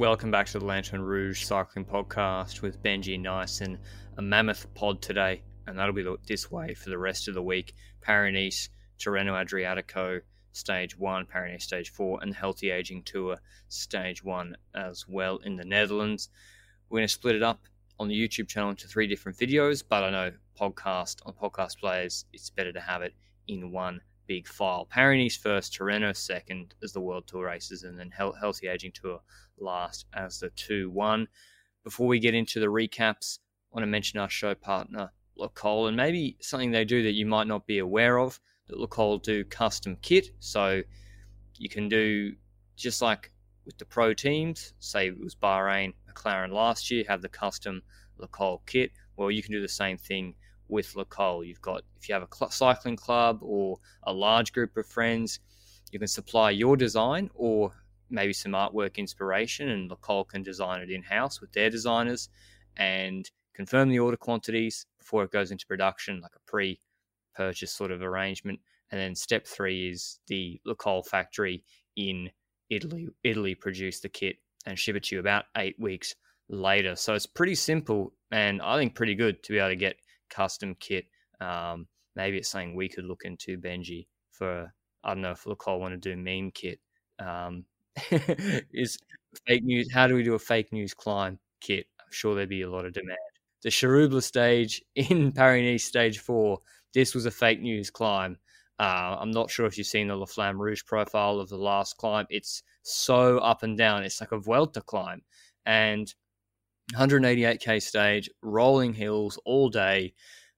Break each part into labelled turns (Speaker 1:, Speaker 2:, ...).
Speaker 1: Welcome back to the Lanterne Rouge Cycling Podcast with Benji Naesen, a mammoth pod today, and that'll be this way for the rest of the week. Paris Tirreno Adriatico, Stage 1, Paris Stage 4, and the Healthy Aging Tour, Stage 1 as well in the Netherlands. We're going to split it up on the YouTube channel into three different videos, but I know podcast on podcast players, it's better to have it in one big file. Paris first, Tirreno second as the World Tour races, and then Healthy Aging Tour last as the 2 1. Before we get into the recaps, I want to mention our show partner, Le Col, and maybe something they do that you might not be aware of. That Le Col do custom kit, so you can do just like with the pro teams, say it was Bahrain, McLaren last year, have the custom Le Col kit. Well, you can do the same thing with Le Col. You've got, if you have a cl- cycling club or a large group of friends, you can supply your design or maybe some artwork inspiration, and Le Col can design it in house with their designers and confirm the order quantities before it goes into production, like a pre purchase sort of arrangement. And then step three is the Le Col factory in Italy. Italy produce the kit and ship it to you about eight weeks later. So it's pretty simple and I think pretty good to be able to get custom kit. Um, maybe it's something we could look into, Benji, for I don't know if Le Col want to do meme kit. Um, is fake news? How do we do a fake news climb kit? I'm sure there'd be a lot of demand. The Chiroubles stage in Paris stage four. This was a fake news climb. Uh, I'm not sure if you've seen the La Flamme Rouge profile of the last climb. It's so up and down. It's like a Vuelta climb. And 188k stage, rolling hills all day,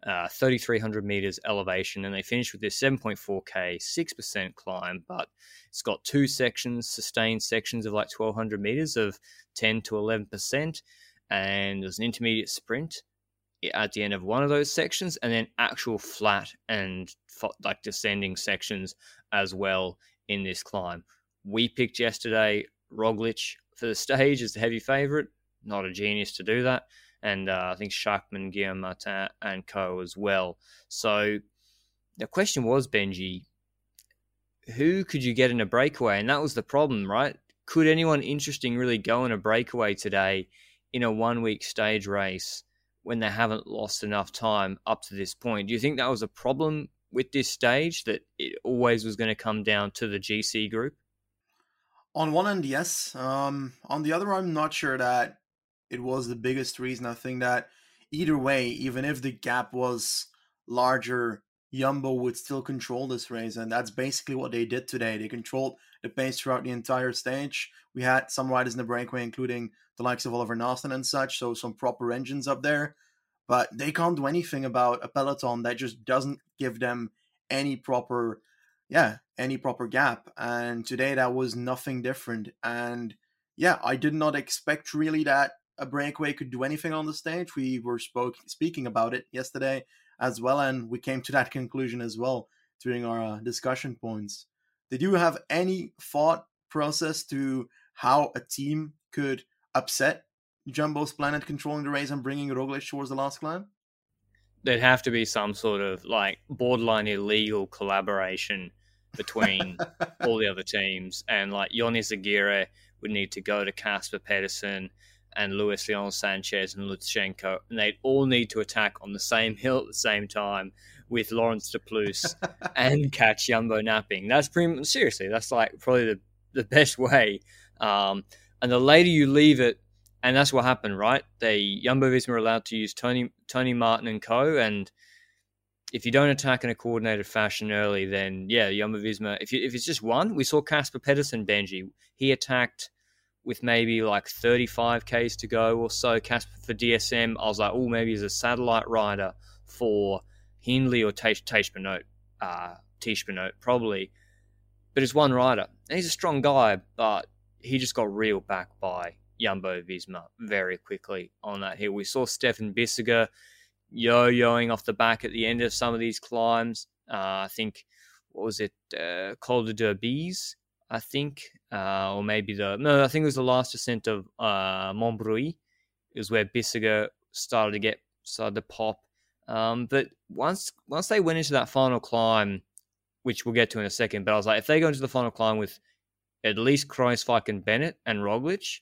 Speaker 1: uh, 3,300 meters elevation, and they finished with this 7.4k, 6% climb, but it's got two sections, sustained sections of like 1,200 meters of 10 to 11%, and there's an intermediate sprint at the end of one of those sections, and then actual flat and like descending sections as well in this climb. We picked yesterday Roglic for the stage as the heavy favorite not a genius to do that. And uh, I think Schachmann, Guillaume Martin, and co as well. So the question was, Benji, who could you get in a breakaway? And that was the problem, right? Could anyone interesting really go in a breakaway today in a one week stage race when they haven't lost enough time up to this point? Do you think that was a problem with this stage that it always was going to come down to the GC group?
Speaker 2: On one end, yes. Um, on the other, I'm not sure that it was the biggest reason. I think that either way, even if the gap was larger, Jumbo would still control this race, and that's basically what they did today. They controlled the pace throughout the entire stage. We had some riders in the breakaway, including the likes of Oliver Naesen and such, so some proper engines up there. But they can't do anything about a peloton that just doesn't give them any proper, yeah, any proper gap. And today that was nothing different. And yeah, I did not expect really that a breakaway could do anything on the stage. We were spoke, speaking about it yesterday as well, and we came to that conclusion as well during our uh, discussion points. Did you have any thought process to how a team could upset Jumbo's Planet controlling the race and bringing Roglic towards the last climb?
Speaker 1: There'd have to be some sort of like borderline illegal collaboration between all the other teams, and like Ion Izagirre would need to go to Casper Pedersen and Luis Leon Sanchez and Lutsenko, and they'd all need to attack on the same hill at the same time with Laurens de Plus and catch Jumbo napping. That's pretty seriously. That's like probably the, the best way. Um, and the later you leave it, and that's what happened, right? They Jumbo Visma are allowed to use Tony Tony Martin and co. And if you don't attack in a coordinated fashion early, then yeah, Jumbo Visma. If you, if it's just one, we saw Casper Pedersen Benji. He attacked with maybe like 35 Ks to go or so. Casper for DSM, I was like, oh, maybe he's a satellite rider for Hindley or Tiesj Benoot, uh, probably. but it's one rider. And he's a strong guy, but he just got reeled back by Jumbo Visma very quickly on that hill. We saw Stefan Bissegger yo-yoing off the back at the end of some of these climbs. Uh, I think what was it, uh, Col de I think, uh, or maybe the no, I think it was the last ascent of uh, Montbrouilly. Is where Bissegger started to get started to pop. Um, but once once they went into that final climb, which we'll get to in a second, but I was like, if they go into the final climb with at least Kruijswijk and Bennett and Roglic,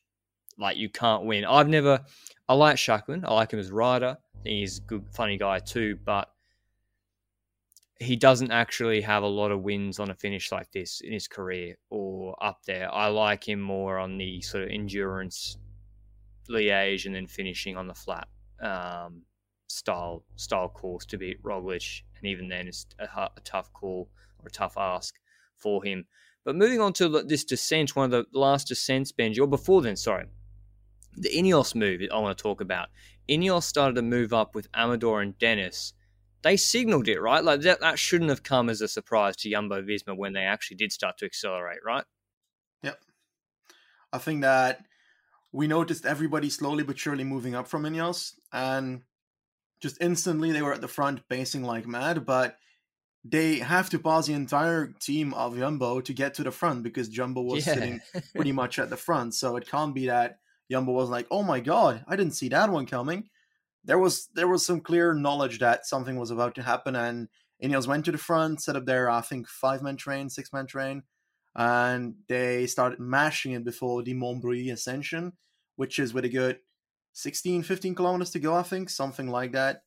Speaker 1: like you can't win. I've never, I like Schachmann. I like him as rider. he's a good, funny guy too, but he doesn't actually have a lot of wins on a finish like this in his career or up there. I like him more on the sort of endurance Liège and then finishing on the flat um, style style course to beat Roglic, and even then it's a, a, tough call or a tough ask for him. But moving on to this descent, one of the last descents, Benji, or before then, sorry, the Ineos move I want to talk about. Ineos started to move up with Amador and Dennis they signaled it, right? Like that, that shouldn't have come as a surprise to Jumbo Visma when they actually did start to accelerate, right?
Speaker 2: Yep. I think that we noticed everybody slowly but surely moving up from Ineos, and just instantly they were at the front pacing like mad, but they have to pass the entire team of Jumbo to get to the front because Jumbo was yeah. sitting pretty much at the front. So it can't be that Jumbo was like, oh my god, I didn't see that one coming there was there was some clear knowledge that something was about to happen, and Ineos went to the front, set up their I think five man train, six man train, and they started mashing it before the Montbrouilly ascension, which is with a good 16, 15 kilometers to go, I think, something like that.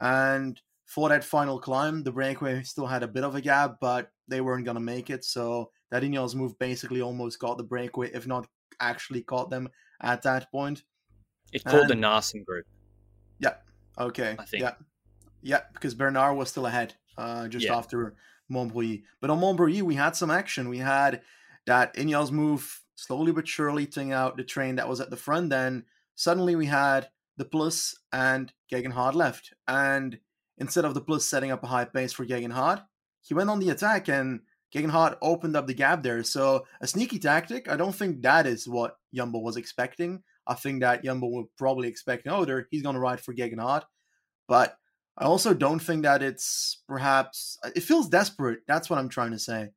Speaker 2: And for that final climb, the breakaway still had a bit of a gap, but they weren't gonna make it. So that Ineos move basically almost got the breakaway, if not actually caught them at that point.
Speaker 1: It called and, the Naesen group.
Speaker 2: Yeah. Okay. I think. Yeah. Yeah, because Bernard was still ahead uh, just yeah. after Montbrouilly. But on Montbrouilly, we had some action. We had that Ineos move slowly but surely taking out the train that was at the front. Then suddenly we had De Plus and Geoghegan Hart left. And instead of De Plus setting up a high pace for Geoghegan Hart, he went on the attack and Geoghegan Hart opened up the gap there. So a sneaky tactic. I don't think that is what Jumbo was expecting. I think that Jumbo will probably expect, there he's going to ride for Geoghegan Hart. But I also don't think that it's perhaps, it feels desperate. That's what I'm trying to say.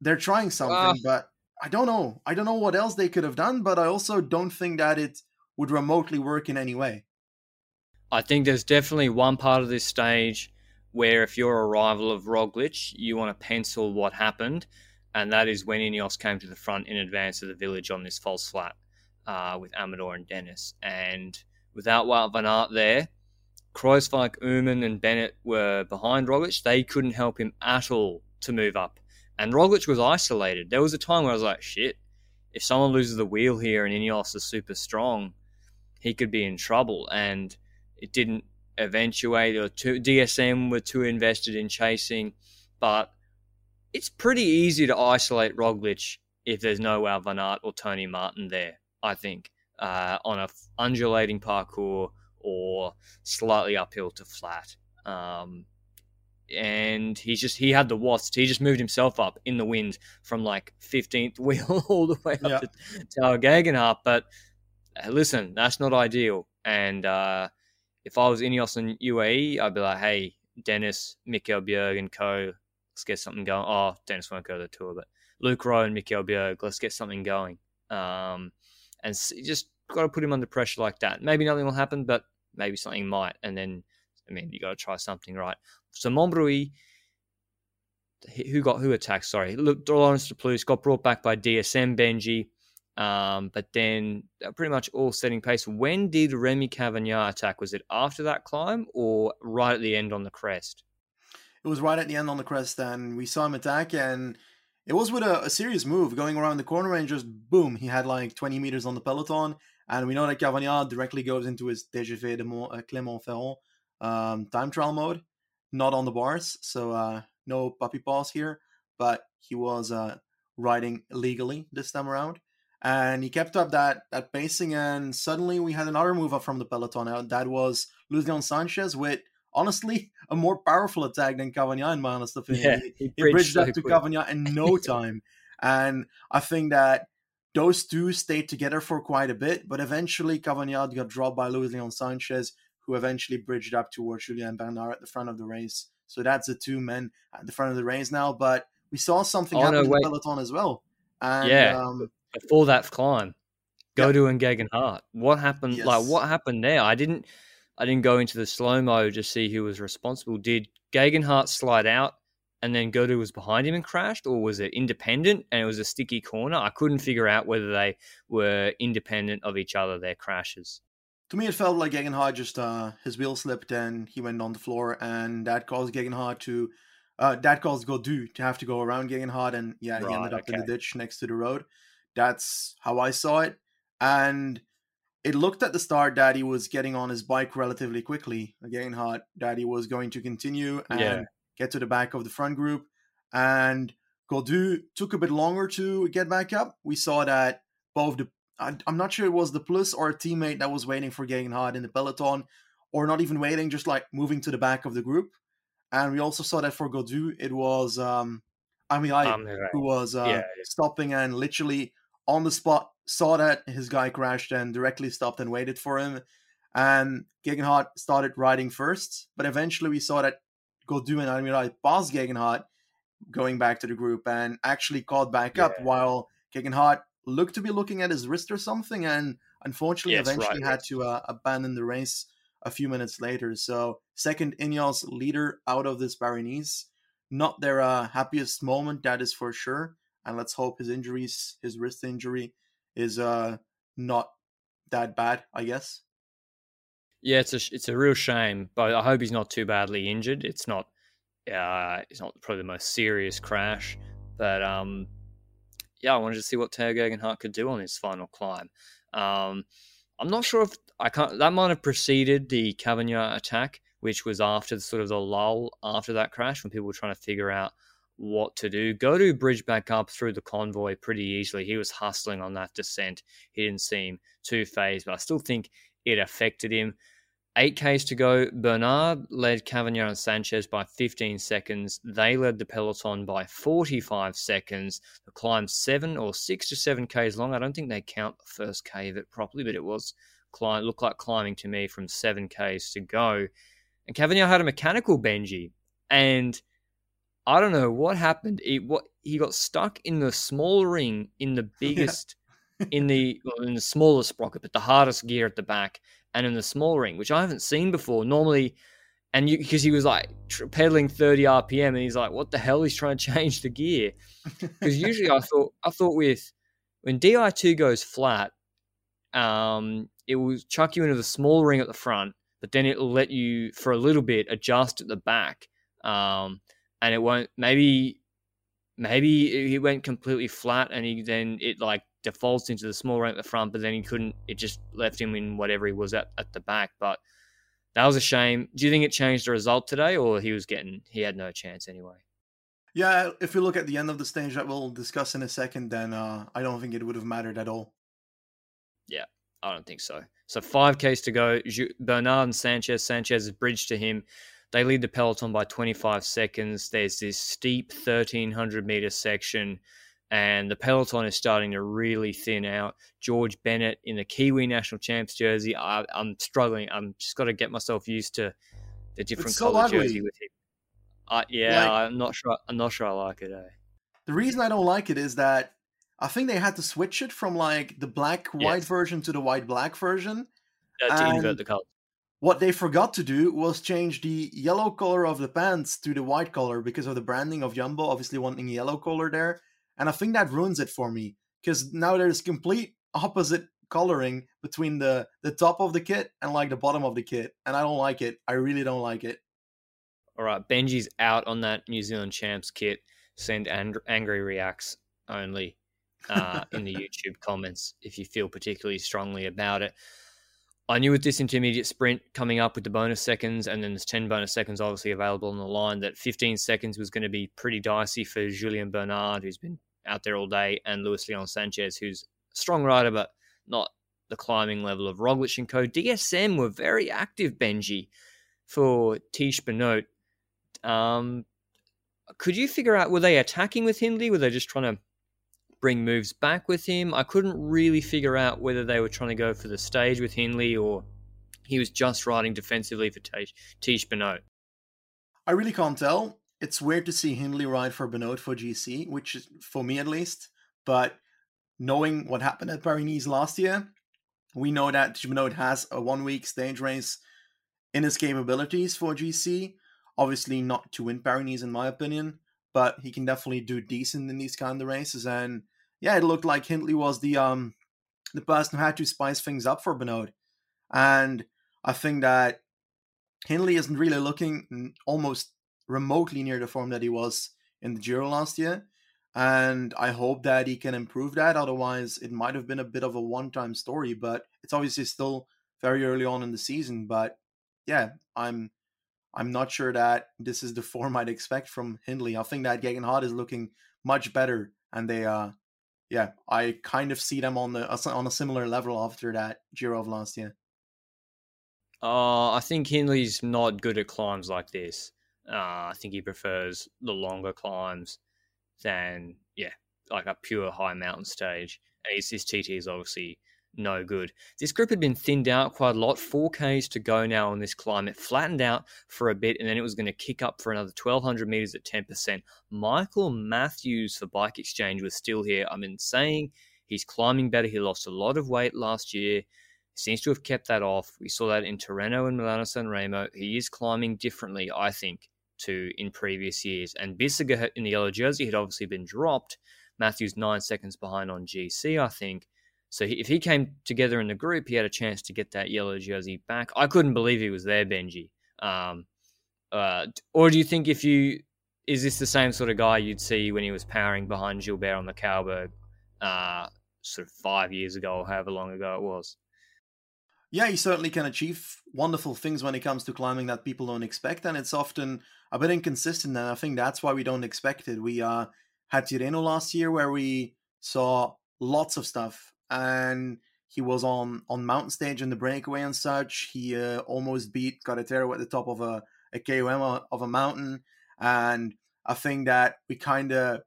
Speaker 2: They're trying something, uh, but I don't know. I don't know what else they could have done, but I also don't think that it would remotely work in any way.
Speaker 1: I think there's definitely one part of this stage where if you're a rival of Roglic, you want to pencil what happened, and that is when Ineos came to the front in advance of the village on this false flat uh, with Amador and Dennis. And without Wout van Aert there, Kruijswijk, Uman, and Bennett were behind Roglic. They couldn't help him at all to move up. And Roglic was isolated. There was a time where I was like, shit, if someone loses the wheel here and Ineos is super strong, he could be in trouble. And it didn't eventuate, or too, DSM were too invested in chasing. But it's pretty easy to isolate Roglic if there's no Wout van Aert or Tony Martin there. I think, uh, on a undulating parcours or slightly uphill to flat. Um, and he just he had the wasps. He just moved himself up in the wind from like 15th wheel all the way up yeah. to Tao Geoghegan But uh, listen, that's not ideal. And uh, if I was Ineos and UAE, I'd be like, hey, Dennis, Mikkel Bjerg and co, let's get something going. Oh, Dennis won't go to the tour, but Luke Rowe and Mikkel Bjerg, let's get something going. Um, and just got to put him under pressure like that. Maybe nothing will happen, but maybe something might. And then, I mean, you got to try something right. So Montbrouilly, who got who attacked? Sorry, look, Laurens de Plus got brought back by DSM Benji, um, but then pretty much all setting pace. When did Remy Cavagna attack? Was it after that climb or right at the end on the crest?
Speaker 2: It was right at the end on the crest, and we saw him attack, and it was with a, a, serious move going around the corner and just boom, he had like 20 meters on the peloton. And we know that Cavagna directly goes into his TGV de Mont, uh, Clermont-Ferrand um, time trial mode, not on the bars. So uh, no puppy paws here, but he was uh, riding legally this time around. And he kept up that that pacing, and suddenly we had another move up from the peloton. That was Luis Leon Sanchez with honestly a more powerful attack than Cavagna, in my honest opinion.
Speaker 1: Yeah,
Speaker 2: he,
Speaker 1: he bridged
Speaker 2: bridged
Speaker 1: so
Speaker 2: up to. Cavagna in no time. and I think that those two stayed together for quite a bit, but eventually Cavagna got dropped by Luis Leon Sanchez, who eventually bridged up towards Julian Bernard at the front of the race. So that's the two men at the front of the race now. But we saw something
Speaker 1: Oh,
Speaker 2: happen
Speaker 1: no,
Speaker 2: in the peloton as well. And,
Speaker 1: Yeah.
Speaker 2: um,
Speaker 1: before that climb,
Speaker 2: Yep.
Speaker 1: Gaudu and Geoghegan Hart. What happened? Like, what happened there? I didn't, I didn't go into the slow mo to see who was responsible. Did Geoghegan Hart slide out, and then Gaudu was behind him and crashed, or was it independent and it was a sticky corner? I couldn't figure out whether they were independent of each other. Their crashes.
Speaker 2: To me, it felt like Geoghegan Hart just uh, his wheel slipped and he went on the floor, and that caused Geoghegan Hart to uh, that caused Gaudu to have to go around Geoghegan Hart, and yeah, he
Speaker 1: Right,
Speaker 2: ended up in the ditch next to the road. That's how I saw it, and it looked at the start that he was getting on his bike relatively quickly. Geoghegan Hart that he was going to continue and
Speaker 1: Yeah.
Speaker 2: get to the back of the front group, and Gaudu took a bit longer to get back up. We saw that both the I, I'm not sure it was De Plus or a teammate that was waiting for Geoghegan Hart in the peloton, or not even waiting, just like moving to the back of the group. And we also saw that for Gaudu, it was um, Armirail
Speaker 1: Um,
Speaker 2: who was uh,
Speaker 1: yeah.
Speaker 2: stopping and literally on the spot saw that his guy crashed and directly stopped and waited for him. And Geoghegan Hart started riding first, but eventually we saw that Gaudu and Armirail passed Geoghegan Hart going back to the group and actually caught back up while Geoghegan Hart looked to be looking at his wrist or something and unfortunately
Speaker 1: Yes, right,
Speaker 2: eventually had
Speaker 1: right.
Speaker 2: to uh, abandon the race a few minutes later. So second Ineos leader out of this Paris not their uh, happiest moment, that is for sure. And let's hope his injuries, his wrist injury, is uh not that bad. I guess.
Speaker 1: Yeah, it's a it's a real shame, but I hope he's not too badly injured. It's not, uh, it's not probably the most serious crash, but um, yeah, I wanted to see what Tao Geoghegan Hart could do on his final climb. Um, I'm not sure if I can't. That might have preceded the Cavagna attack, which was after the, sort of the lull after that crash when people were trying to figure out what to do. Gaudu bridge back up through the convoy pretty easily. He was hustling on that descent. He didn't seem too phased, but I still think it affected him. Eight Ks to go. Bernard led Cavagna and Sanchez by 15 seconds. They led the peloton by 45 seconds. The climb seven or six to seven Ks long. I don't think they count the first K of it properly, but it was climb looked like climbing to me from seven Ks to go. And Cavagna had a mechanical Benji, and I don't know what happened. He what he got stuck in the small ring in the biggest, in the well, in the smallest sprocket, but the hardest gear at the back, and in the small ring, which I haven't seen before. Normally, and you because he was like tr- pedaling 30 RPM, and he's like, "What the hell?" He's trying to change the gear because usually I thought I thought with when Di2 goes flat, um, it will chuck you into the small ring at the front, but then it'll let you for a little bit adjust at the back, um, and it won't. Maybe maybe he went completely flat, and he then it like defaults into the small ring at the front, but then he couldn't. It just left him in whatever he was at at the back, but. That was a shame. Do you think it changed the result today, or he was getting he had no chance anyway?
Speaker 2: Yeah, if we look at the end of the stage that we'll discuss in a second, then uh, I don't think it would have mattered at all.
Speaker 1: Yeah, I don't think so. So five Ks to go. Bernard and Sanchez. Sanchez is bridged to him. They lead the peloton by 25 seconds. There's this steep 1300 meter section, and the peloton is starting to really thin out. George Bennett in the Kiwi national champs jersey. I, I'm struggling. I'm just got to get myself used to the different
Speaker 2: so
Speaker 1: color
Speaker 2: ugly.
Speaker 1: jersey with him. Uh, yeah,
Speaker 2: Like-
Speaker 1: I'm not sure. I'm not sure I like it. Eh?
Speaker 2: The reason I don't like it is that I think they had to switch it from like the black white
Speaker 1: Yes.
Speaker 2: version to the white black version.
Speaker 1: Uh, to invert the color.
Speaker 2: What they forgot to do was change the yellow color of the pants to the white color because of the branding of Jumbo, obviously wanting yellow color there. And I think that ruins it for me because now there's complete opposite coloring between the the top of the kit and like the bottom of the kit, and I don't like it. I really don't like it.
Speaker 1: All right, Benji's out on that New Zealand Champs kit. Send and- angry reacts only uh, in the YouTube comments if you feel particularly strongly about it. I knew with this intermediate sprint coming up with the bonus seconds, and then there's 10 bonus seconds obviously available on the line, that 15 seconds was going to be pretty dicey for Julian Bernard, who's been out there all day, and Luis Leon Sanchez, who's a strong rider, but not the climbing level of Roglic and co. DSM were very active, Benji. for Tiesj Benoot. Um, could you figure out were they attacking with Hindley? Were they just trying to bring moves back with him? I couldn't really figure out whether they were trying to go for the stage with Hindley or he was just riding defensively for Tiesj, Tiesj Benoot.
Speaker 2: I really can't tell. It's weird to see Hindley ride for Benoot for GC, which is for me at least. But knowing what happened at Paris last year, we know that Benoot has a one week stage race in his capabilities for GC. Obviously, not to win Paris in my opinion, but he can definitely do decent in these kind of races. And yeah, it looked like Hindley was the um the person who had to spice things up for Benoot. And I think that Hindley isn't really looking almost remotely near the form that he was in the Giro last year. And I hope that he can improve that. Otherwise, it might have been a bit of a one time story, but it's obviously still very early on in the season. But yeah, I'm I'm not sure that this is the form I'd expect from Hindley. I think that Geoghegan Hart is looking much better, and they, uh, yeah, I kind of see them on the on a similar level after that Giro of last year.
Speaker 1: Uh, I think Hindley's not good at climbs like this. Uh, I think he prefers the longer climbs than yeah, like a pure high mountain stage. And his, his TT is obviously no good. This group had been thinned out quite a lot. 4Ks to go now on this climb. It flattened out for a bit and then it was going to kick up for another 1200 meters at 10%. Michael Matthews for Bike Exchange was still here. I've been saying he's climbing better. He lost a lot of weight last year. Seems to have kept that off. We saw that in Tirreno and Milano San Remo. He is climbing differently, I think, to in previous years. And Bissegger in the yellow jersey had obviously been dropped. Matthews nine seconds behind on GC, I think. So if he came together in the group, he had a chance to get that yellow jersey back. I couldn't believe he was there, Benji. Um, uh, or do you think if you is this the same sort of guy you'd see when he was powering behind Gilbert on the Cauberg, uh, sort of five years ago or however long ago it was?
Speaker 2: yeah, he certainly can achieve wonderful things when it comes to climbing that people don't expect, and it's often a bit inconsistent. And I think that's why we don't expect it. We uh, had Tirreno last year where we saw lots of stuff, and he was on on mountain stage in the breakaway and such. He uh, almost beat Carretero at the top of a a KOM of a mountain, and I think that we kind of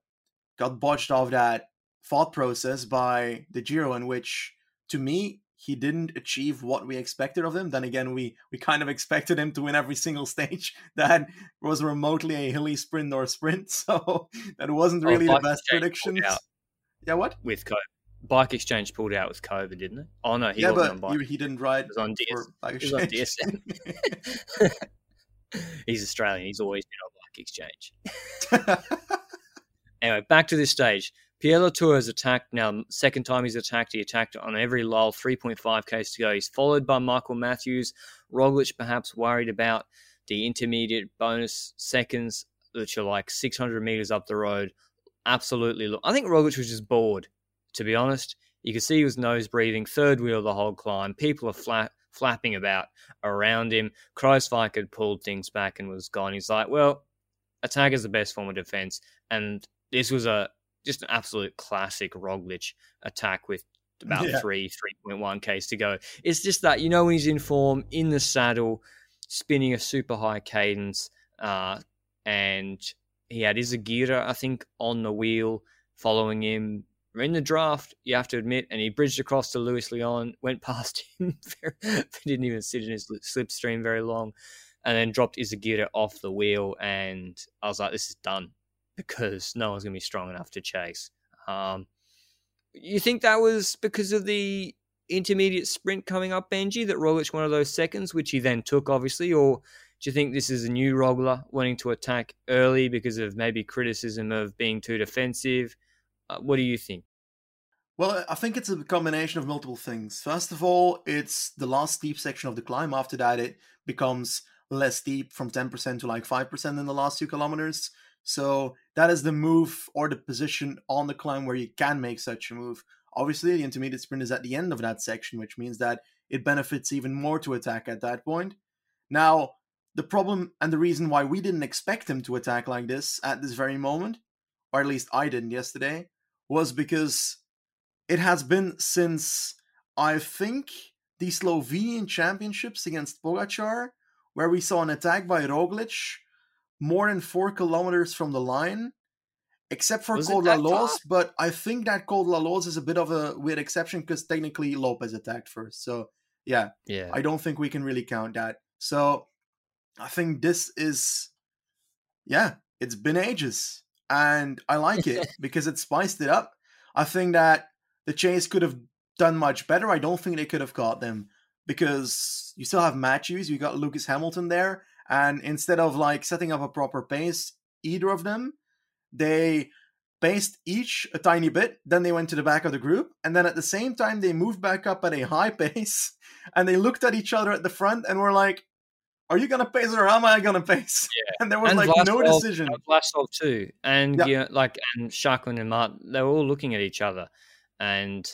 Speaker 2: got botched off that thought process by the Giro, in which to me he didn't achieve what we expected of him. Then again, we we kind of expected him to win every single stage that was remotely a hilly sprint or sprint. So that wasn't oh, really oh, the best predictions. Yeah, what?
Speaker 1: With COVID. Bike Exchange pulled out with COVID, didn't it? Oh no,
Speaker 2: he yeah, wasn't on bike. He, didn't ride. He
Speaker 1: was on DS. Bike he was on DSM. he's Australian. He's always been on Bike Exchange. anyway, back to this stage. Pierre Latour has attacked now, second time he's attacked. He attacked on every lull, 3.5 Ks to go. He's followed by Michael Matthews. Roglic perhaps worried about the intermediate bonus seconds, which are like 600 meters up the road. Absolutely. look. I think Roglic was just bored, to be honest. You could see he was nose breathing, third wheel the whole climb. People are flat, flapping about around him. Kruijswijk had pulled things back and was gone. He's like, well, attack is the best form of defense. And this was a just an absolute classic Roglic attack with about yeah. three, 3.1 Ks to go. It's just that, you know, when he's in form, in the saddle, spinning a super high cadence, uh, and he had Izagirre, I think, on the wheel following him. In the draft, you have to admit, and he bridged across to Luis Leon, went past him, didn't even sit in his slipstream very long, and then dropped Izagirre off the wheel. And I was like, this is done because no one's going to be strong enough to chase. Um, you think that was because of the intermediate sprint coming up, Benji, that Roglic one of those seconds, which he then took, obviously, or do you think this is a new Rogler wanting to attack early because of maybe criticism of being too defensive? Uh, what do you think?
Speaker 2: Well, I think it's a combination of multiple things. First of all, it's the last steep section of the climb. After that, it becomes less steep from 10% to like 5% in the last two kilometers. So that is the move or the position on the climb where you can make such a move. Obviously, the intermediate sprint is at the end of that section, which means that it benefits even more to attack at that point. Now, the problem and the reason why we didn't expect him to attack like this at this very moment, or at least I didn't yesterday, was because it has been since I think the Slovenian championships against Pogacar where we saw an attack by Roglic more than four kilometers from the line, except for Col La Loze. But I think that Col La Loze is a bit of a weird exception because technically Lopez attacked first. So yeah,
Speaker 1: yeah,
Speaker 2: I don't think we can really count that. So I think this is, yeah, it's been ages, and I like it because it spiced it up. I think that the chase could have done much better. I don't think they could have caught them because you still have Matthews, you got Lucas Hamilton there, and instead of like setting up a proper pace, either of them, they paced each a tiny bit, then they went to the back of the group, and then at the same time they moved back up at a high pace, and they looked at each other at the front and were like, "Are you gonna pace it or am I gonna pace?"
Speaker 1: Yeah.
Speaker 2: And there was
Speaker 1: and
Speaker 2: like
Speaker 1: Vlasov,
Speaker 2: no decision.
Speaker 1: Vlasov too, and
Speaker 2: Yeah.
Speaker 1: yeah, like and Schachmann and Martin, they were all looking at each other, and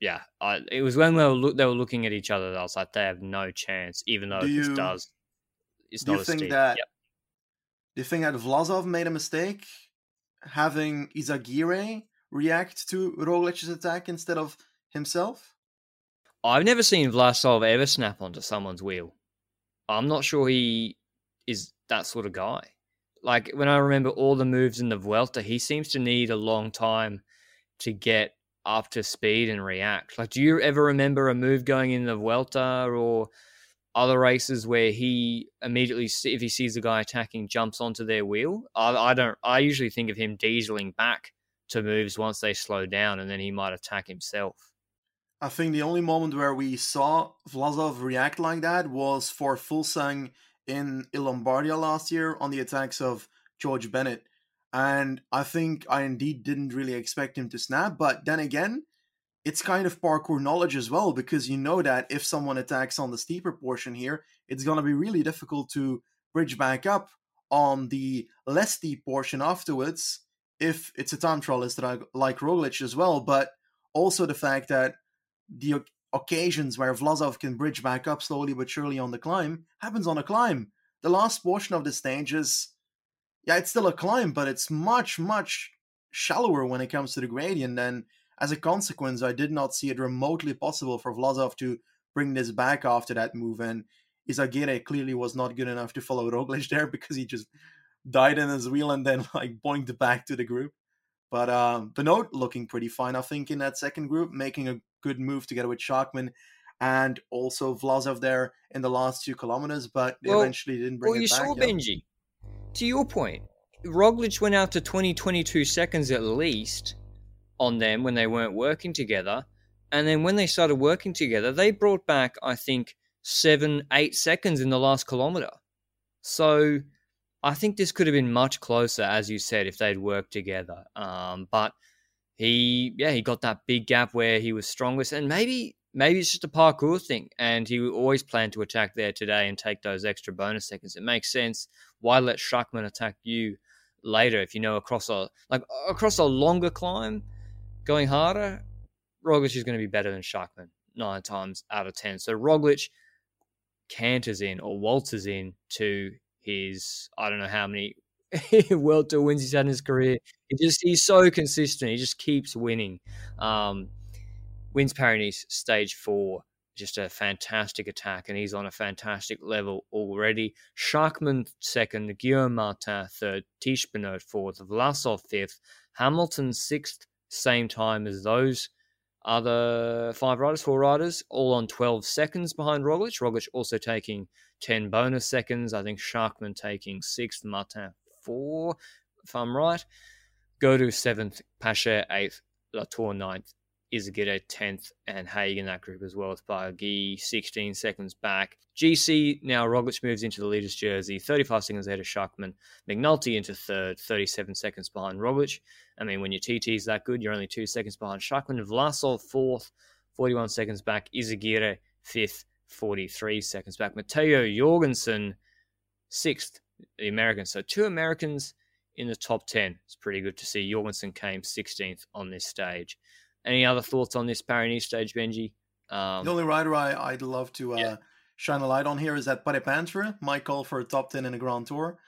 Speaker 1: yeah, I, it was when they were look, they were looking at each other that I was like, they have no chance, even though
Speaker 2: Do
Speaker 1: this does. It's
Speaker 2: Do
Speaker 1: not
Speaker 2: you think
Speaker 1: steep.
Speaker 2: that?
Speaker 1: Yep.
Speaker 2: Do you think that Vlasov made a mistake having Izagirre react to Roglic's attack instead of himself?
Speaker 1: I've never seen Vlasov ever snap onto someone's wheel. I'm not sure he is that sort of guy. Like when I remember all the moves in the Vuelta, he seems to need a long time to get up to speed and react. Like, do you ever remember a move going in the Vuelta or other races where he immediately, if he sees a guy attacking, jumps onto their wheel? I, I don't. I usually think of him dieseling back to moves once they slow down, and then he might attack himself.
Speaker 2: I think the only moment where we saw Vlasov react like that was for Fuglsang in Lombardia last year on the attacks of George Bennett. And I think I indeed didn't really expect him to snap, but then again, it's kind of parcours knowledge as well, because you know that if someone attacks on the steeper portion here, it's going to be really difficult to bridge back up on the less steep portion afterwards if it's a time trialist like, like Roglic as well. But also the fact that the occasions where Vlasov can bridge back up slowly but surely on the climb happens on a climb. The last portion of the stage is, yeah, it's still a climb, but it's much, much shallower when it comes to the gradient. And as a consequence, I did not see it remotely possible for Vlasov to bring this back after that move. And Izagirre clearly was not good enough to follow Roglic there because he just died in his wheel and then like boinked back to the group. But um, Benoot looking pretty fine, I think, in that second group, making a good move together with Schachmann and also Vlasov there in the last two kilometers, but
Speaker 1: Well-
Speaker 2: eventually didn't bring
Speaker 1: well,
Speaker 2: it
Speaker 1: you saw. Benji. To your point, Roglic went out to 20, 22 seconds at least on them when they weren't working together. And then when they started working together, they brought back, I think, seven, eight seconds in the last kilometer. So I think this could have been much closer, as you said, if they'd worked together. Um, but he, yeah, he got that big gap where he was strongest, and maybe, maybe it's just a parcours thing, and he always planned to attack there today and take those extra bonus seconds. It makes sense. Why let Schachmann attack you later if you know across a like across a longer climb, going harder? Roglic is going to be better than Schachmann nine times out of ten. So Roglic canters in or waltzes in to his I don't know how many Tour wins he's had in his career. He just he's so consistent. He just keeps winning. Um, wins Paris stage four. Just a fantastic attack, and he's on a fantastic level already. Schachmann second, Guillaume Martin third, Tiesj Benoot fourth, Vlasov fifth, Hamilton sixth, same time as those other five riders, four riders, all on 12 seconds behind Roglic. Roglic also taking 10 bonus seconds. I think Schachmann taking sixth, Martin four, if I'm right. Gaudu seventh, Pache eighth, Latour ninth, Izagirre tenth, and Haig in that group as well with Bargi 16 seconds back. GC now Roglic moves into the leader's jersey, 35 seconds ahead of Schachmann. McNulty into third, 37 seconds behind Roglic. I mean, when your TT is that good, you're only two seconds behind Schachmann. Vlasov fourth, 41 seconds back. Izagirre fifth, 43 seconds back. Matteo Jorgensen sixth, the Americans. So two Americans in the top 10. It's pretty good to see. Jorgensen came 16th on this stage. Any other thoughts on this Paris stage, Benji? Um,
Speaker 2: the only rider I, I'd love to uh,
Speaker 1: Yeah.
Speaker 2: shine a light on here is that Paret-Peintre, my call for a top 10 in a Grand Tour,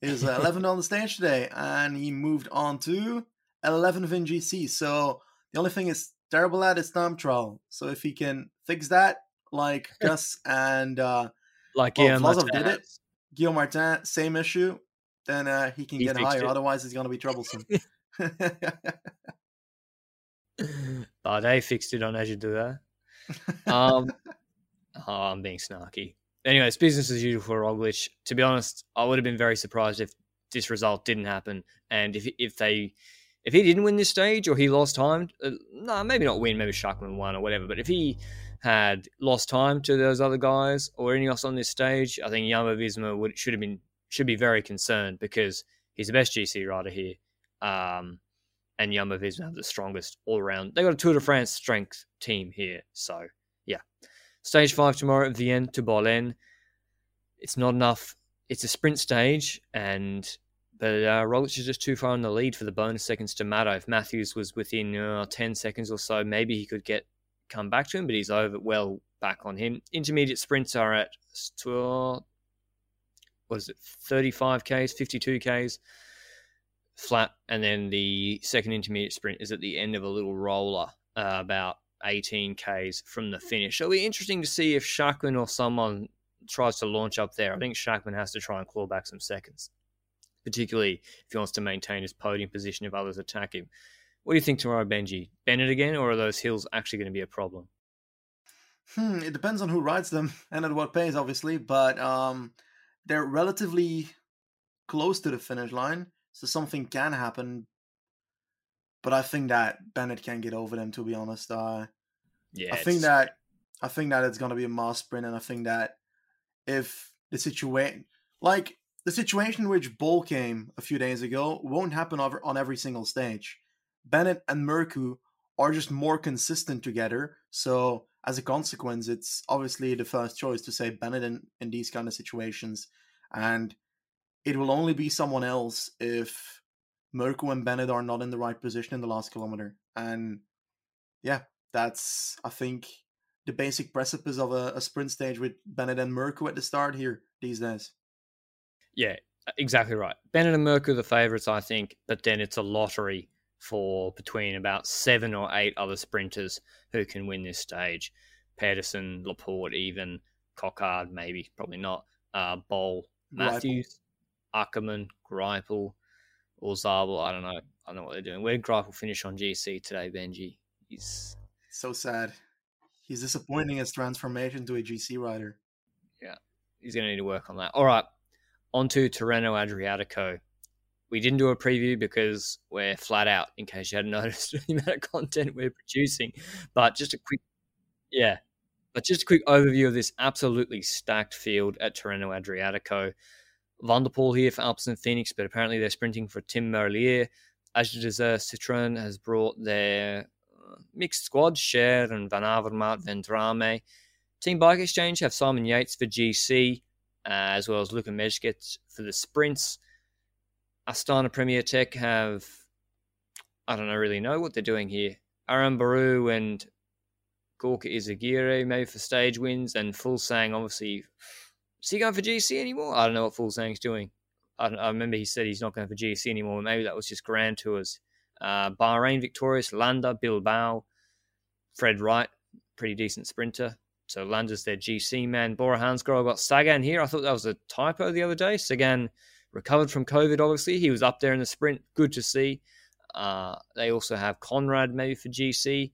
Speaker 2: is uh, 11th on the stage today, and he moved on to 11th in GC. So the only thing is terrible at is time trial. So if he can fix that, like Gus and uh,
Speaker 1: like
Speaker 2: well, Vlasov did it. Guillaume Martin, same issue. Then uh, he can he get higher. It. Otherwise, it's going to be troublesome.
Speaker 1: but they fixed it on as you do that. Um, oh, I'm being snarky. Anyway, it's business as usual for Roglic. To be honest, I would have been very surprised if this result didn't happen, and if if they if he didn't win this stage or he lost time, uh, no, maybe not win, maybe Schachmann won or whatever. But if he had lost time to those other guys or anything else on this stage, I think Jumbo Visma would should have been should be very concerned because he's the best GC rider here. Um, and Jumbo Visma have the strongest all around. They got a Tour de France strength team here. So, yeah. Stage five tomorrow at Vienne to Bollène. It's not enough. It's a sprint stage, and but uh, Roglic is just too far in the lead for the bonus seconds to matter. If Matthews was within uh, 10 seconds or so, maybe he could get come back to him, but he's over well back on him. Intermediate sprints are at what is it, 35 Ks, 52 Ks flat, and then the second intermediate sprint is at the end of a little roller, uh, about 18 Ks from the finish. It'll be interesting to see if Schachmann or someone tries to launch up there. I think Schachmann has to try and claw back some seconds, particularly if he wants to maintain his podium position if others attack him. What do you think tomorrow, Benji? Bennett again, or are those hills actually going to be a problem?
Speaker 2: Hmm, it depends on who rides them and at what pace, obviously. But um, they're relatively close to the finish line, so something can happen. But I think that Bennett can get over them. To be honest, uh, yeah, I think that I think that it's going to be a mass sprint, and I think that if the situation, like the situation which Bol came a few days ago, won't happen over, on every single stage. Bennett and Mørkøv are just more consistent together. So as a consequence, it's obviously the first choice to say Bennett in, in these kind of situations. And it will only be someone else if Mørkøv and Bennett are not in the right position in the last kilometer. And yeah, that's, I think, the basic precipice of a, a sprint stage with Bennett and Mørkøv at the start here these days.
Speaker 1: Yeah, exactly right. Bennett and Mørkøv the favourites, I think, but then it's a lottery for between about seven or eight other sprinters who can win this stage. Pedersen, Laporte, even Coquard, maybe, probably not. Uh, Bol, Matthews, Ackermann, Greipel, or Zabel. I don't know. I don't know what they're doing. Where did Greipel finish on GC today, Benji? He's
Speaker 2: so sad. He's disappointing his transformation to a GC rider.
Speaker 1: Yeah, he's going to need to work on that. All right, on to Tirreno Adriatico we didn't do a preview because we're flat out, in case you hadn't noticed the amount of content we're producing. But just a quick, yeah, but just a quick overview of this absolutely stacked field at Tirreno Adriatico. Van der Poel here for Alpecin Fenix, but apparently they're sprinting for Tim Merlier. As you deserve, Citroen has brought their uh, mixed squad, Schär and Van Avermaet, Vendrame. Team Bike Exchange have Simon Yates for GC, uh, as well as Luka Mezgec for the sprints. Astana Premier Tech have, I don't know, really know what they're doing here. Aranburu and Gorka Izagirre maybe for stage wins, and Fuglsang obviously. Is he going for GC anymore? I don't know what Fuglsang's doing. I, I, remember he said he's not going for GC anymore. Maybe that was just Grand Tours. Uh, Bahrain victorious, Landa, Bilbao, Fred Wright, pretty decent sprinter. So Landa's their GC man. Bora Hansgrohe got Sagan here. I thought that was a typo the other day. Sagan recovered from COVID, obviously. He was up there in the sprint. Good to see. Uh, they also have Konrad maybe for GC.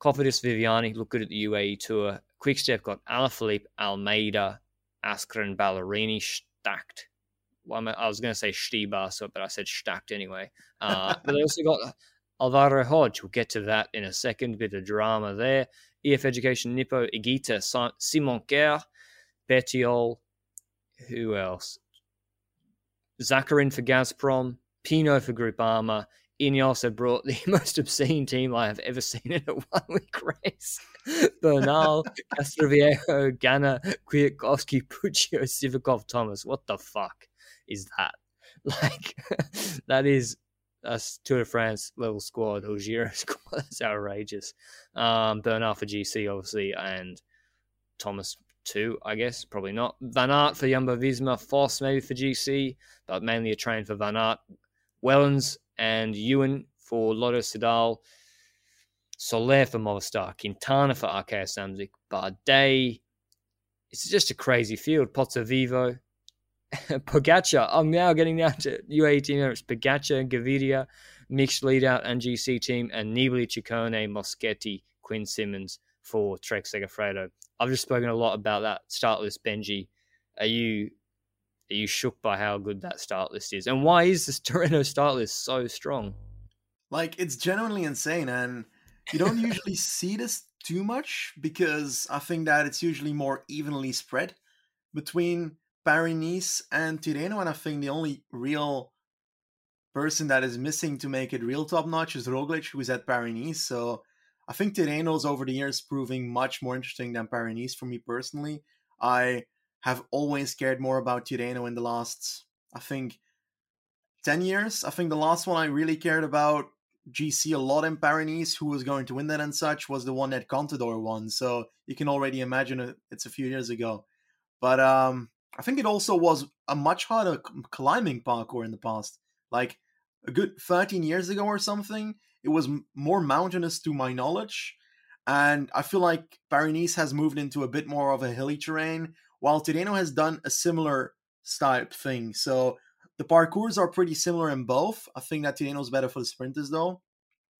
Speaker 1: Cofidis Viviani looked good at the UAE Tour. Quickstep got Alaphilippe, Almeida, Asgreen, Ballerini stacked. Well, I was going to say Stybar, so, but I said stacked anyway. Uh, but they also got Alvaro Hodeg. We'll get to that in a second. Bit of drama there. EF Education Nippo, Higuita, Simon Carr, Bettiol. Who else? Zakarin for Gazprom, Pinot for Groupama. Ineos have brought the most obscene team I have ever seen in a one week race. Bernal, Castroviejo, Ganna, Kwiatkowski, Puccio, Sivakov, Thomas. What the fuck is that? Like, that is a Tour de France level squad or Giro squad. That's outrageous. Um, Bernal for GC, obviously, and Thomas two, I guess. Probably not. Van Aert for Jumbo Visma, Foss maybe for GC, but mainly a train for Van Aert. Wellens and Ewan for Lotto Soudal. Soler for Movistar. Quintana for Arkea Samsic. Bardet it's just a crazy field. Pozzovivo, Pogacar. I'm now getting down to UAE team. It's Pogacar, Gaviria, mixed lead out and GC team, and Nibali, Ciccone, Moschetti, Quinn Simmons for Trek Segafredo. I've just spoken a lot about that start list, Benji. Are you are you shook by how good that start list is? And why is this Tirreno start list so strong?
Speaker 2: Like it's genuinely insane and you don't usually see this too much because I think that it's usually more evenly spread between Paris Nice and Tirreno, and I think the only real person that is missing to make it real top notch is Roglic, who's at Paris Nice. So I think Tirreno's over the years proving much more interesting than Paris for me personally. I have always cared more about Tirreno in the last, I think, 10 years. I think the last one I really cared about GC a lot in Paris who was going to win that and such was the one that Contador won. So you can already imagine it's a few years ago. But um, I think it also was a much harder climbing parcours in the past. Like a good 13 years ago or something, it was more mountainous to my knowledge. And I feel like Paris has moved into a bit more of a hilly terrain, while Tirreno has done a similar type thing. So the parcours are pretty similar in both. I think that Tirreno's better for the sprinters though.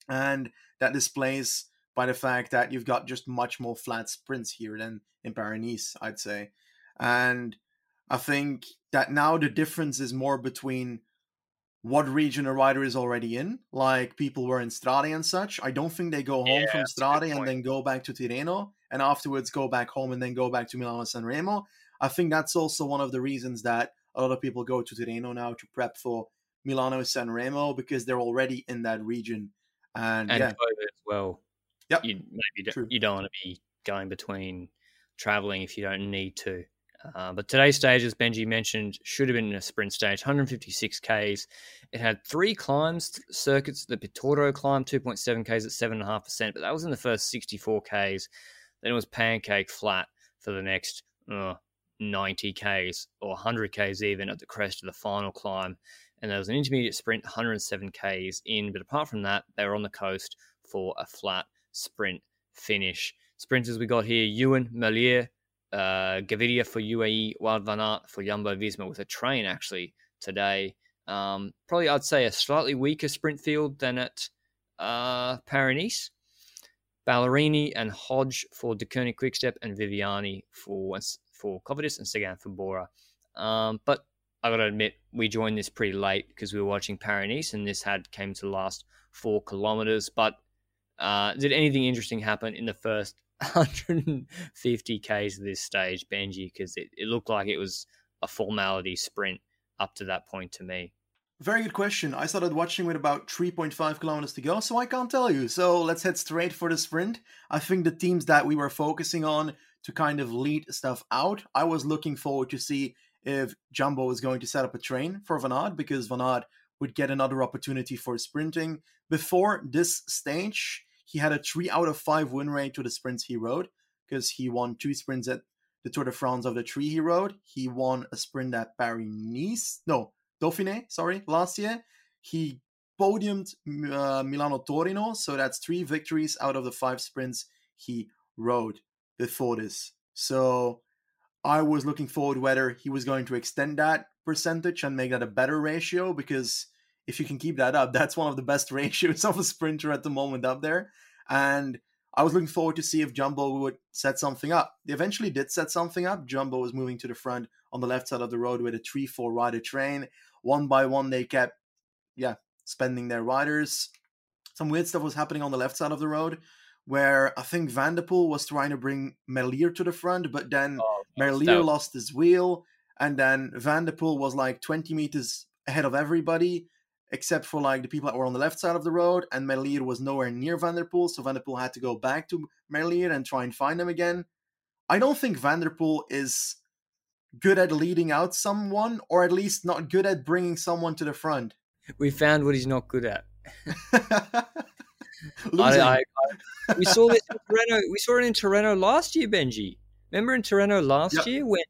Speaker 2: And that displays by the fact that you've got just much more flat sprints here than in Paris I'd say. And I think that now the difference is more between what region a rider is already in. Like people were in Strade and such. I don't think they go home yeah, from Strade and then go back to Tirreno and afterwards go back home and then go back to Milano San Remo. I think that's also one of the reasons that a lot of people go to Tirreno now to prep for Milano San Remo because they're already in that region. And,
Speaker 1: and
Speaker 2: yeah.
Speaker 1: as well.
Speaker 2: Yep.
Speaker 1: You maybe don't, you don't want to be going between traveling if you don't need to. Uh, but today's stage, as Benji mentioned, should have been a sprint stage, 156 Ks. It had three climbs, circuits. The Pitordo climb, 2.7 Ks at 7.5%, but that was in the first 64 Ks. Then it was pancake flat for the next uh, 90 Ks or 100 Ks even at the crest of the final climb. And there was an intermediate sprint, 107 Ks in. But apart from that, they were on the coast for a flat sprint finish. Sprinters we got here Ewan, Merlier, uh, Gaviria for UAE, Wout van Aert for Jumbo Visma with a train actually today. Um, probably I'd say a slightly weaker sprint field than at uh, Paris Ballerini and Hodge for Deceuninck Quickstep and Viviani for for Cofidis and Sagan for Bora. Um, but I got to admit, we joined this pretty late because we were watching Paris and this had came to last four kilometers. But uh, did anything interesting happen in the first 150 Ks of this stage, Benji? Because it, it looked like it was a formality sprint up to that point to me.
Speaker 2: Very good question. I started watching with about 3.5 kilometers to go, so I can't tell you. So let's head straight for the sprint. I think the teams that we were focusing on to kind of lead stuff out, I was looking forward to see if Jumbo was going to set up a train for Van Aert because Van Aert would get another opportunity for sprinting. Before this stage, he had a three out of five win rate to the sprints he rode because he won two sprints at the Tour de France of the three he rode. He won a sprint at Paris Nice, no, Dauphiné, sorry, last year. He podiumed uh, Milano Torino, so that's three victories out of the five sprints he rode before this. So I was looking forward whether he was going to extend that percentage and make that a better ratio because if you can keep that up, that's one of the best ratios of a sprinter at the moment up there. And I was looking forward to see if Jumbo would set something up. They eventually did set something up. Jumbo was moving to the front on the left side of the road with a 3 4 rider train. One by one, they kept, yeah, spending their riders. Some weird stuff was happening on the left side of the road where I think Van der Poel was trying to bring Merlier to the front, but then oh, Merlier lost his wheel, and then Van der Poel was like 20 meters ahead of everybody, except for like the people that were on the left side of the road, and Merlier was nowhere near Van der Poel, so Van der Poel had to go back to Merlier and try and find him again. I don't think Van der Poel is good at leading out someone, or at least not good at bringing someone to the front.
Speaker 1: We found what he's not good at. I, I, I, we saw this in Tirreno. We saw it in Tirreno last year, Benji. Remember in Tirreno last yep. year when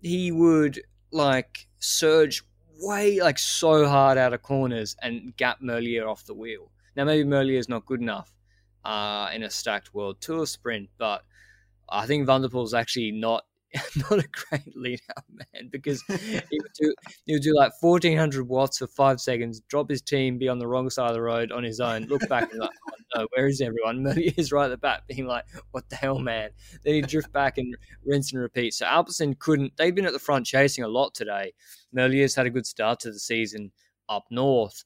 Speaker 1: he would like surge way like so hard out of corners and gap Merlier off the wheel. Now maybe Merlier is not good enough uh, in a stacked World Tour sprint, but I think Van der actually not not a great lead out man because he would do he would do like fourteen hundred watts for five seconds, drop his team, be on the wrong side of the road on his own, look back and like, oh no, where is everyone? Merlier's right at the back, being like, what the hell, man? Then he'd drift back and rinse and repeat. So Alpecin couldn't. They'd been at the front chasing a lot today. Merlier's had a good start to the season up north.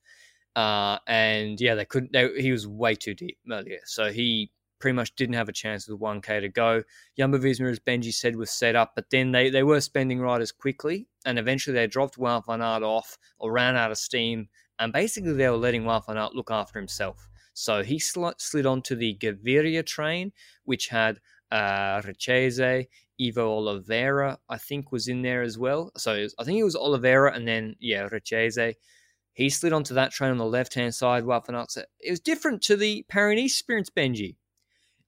Speaker 1: Uh, and yeah, they couldn't. They, he was way too deep, Merlier. So he pretty much didn't have a chance with 1K to go. Jumbo Visma, as Benji said, was set up, but then they, they were spending riders quickly, and eventually they dropped Wout van Aert off or ran out of steam, and basically they were letting Wout van Aert look after himself. So he sl- slid onto the Gaviria train, which had uh, Richeze, Ivo Oliveira, I think, was in there as well. So was, I think it was Oliveira and then, yeah, Richeze. He slid onto that train on the left hand side. Aert. It was different to the Paris experience, Benji.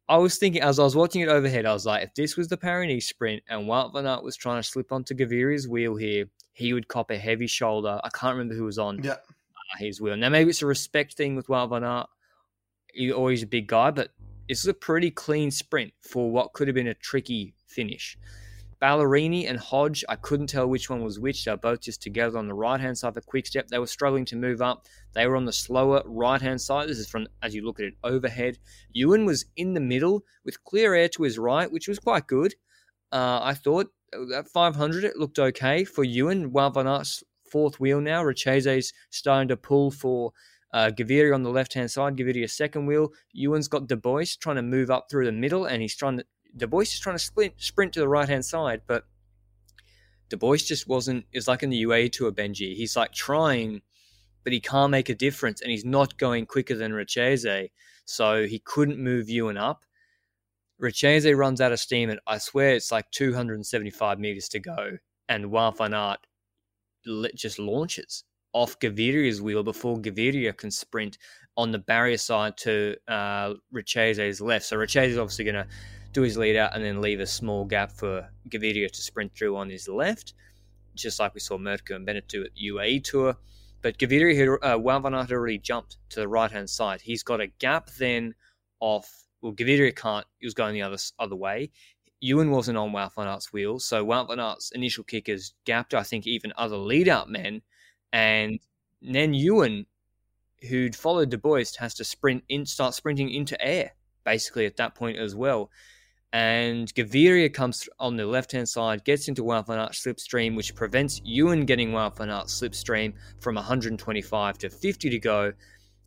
Speaker 1: I was thinking as I was watching it overhead, I was like, if this was the Paris sprint and Wout van Aert was trying to slip onto Gaviria's wheel here, he would cop a heavy shoulder. I can't remember who was on
Speaker 2: yeah.
Speaker 1: uh, his wheel. Now maybe it's a respect thing with Wout van Aert. He's always a big guy, but this is a pretty clean sprint for what could have been a tricky finish. Ballerini and Hodge, I couldn't tell which one was which. They're both just together on the right hand side of the quick step. They were struggling to move up. They were on the slower right hand side. This is from as you look at it overhead. Ewan was in the middle with clear air to his right, which was quite good. Uh, I thought at 500 it looked okay for Ewan. Wout van Aert's fourth wheel now. Richeze's starting to pull for uh, on the left hand side. Gaviria second wheel. Ewan's got De Buyst trying to move up through the middle, and he's trying to De Buyst is trying to sprint, sprint to the right hand side, but De Buyst just wasn't. It's like in the UAE Tour, Benji. He's like trying, but he can't make a difference, and he's not going quicker than Richeze, so he couldn't move Ewan up. Richeze runs out of steam, and I swear it's like 275 meters to go, and Aert just launches off Gaviria's wheel before Gaviria can sprint on the barrier side to uh, Richeze's left. So Richeze is obviously going to do his lead out, and then leave a small gap for Gaviria to sprint through on his left, just like we saw Mørkøv and Bennett do at UAE Tour. But Gaviria, had, uh, Wout van Aert had already jumped to the right hand side. He's got a gap then off. Well, Gaviria can't. He was going the other other way. Ewan wasn't on Wout van Aert's wheels, so Wout van Aert's initial kick has gapped, I think, even other lead out men. And then Ewan, who'd followed De Buyst, has to sprint in, start sprinting into air, basically at that point as well and Gaviria comes on the left hand side, gets into Wout slipstream, which prevents Ewan getting Wout slipstream from 125 to 50 to go.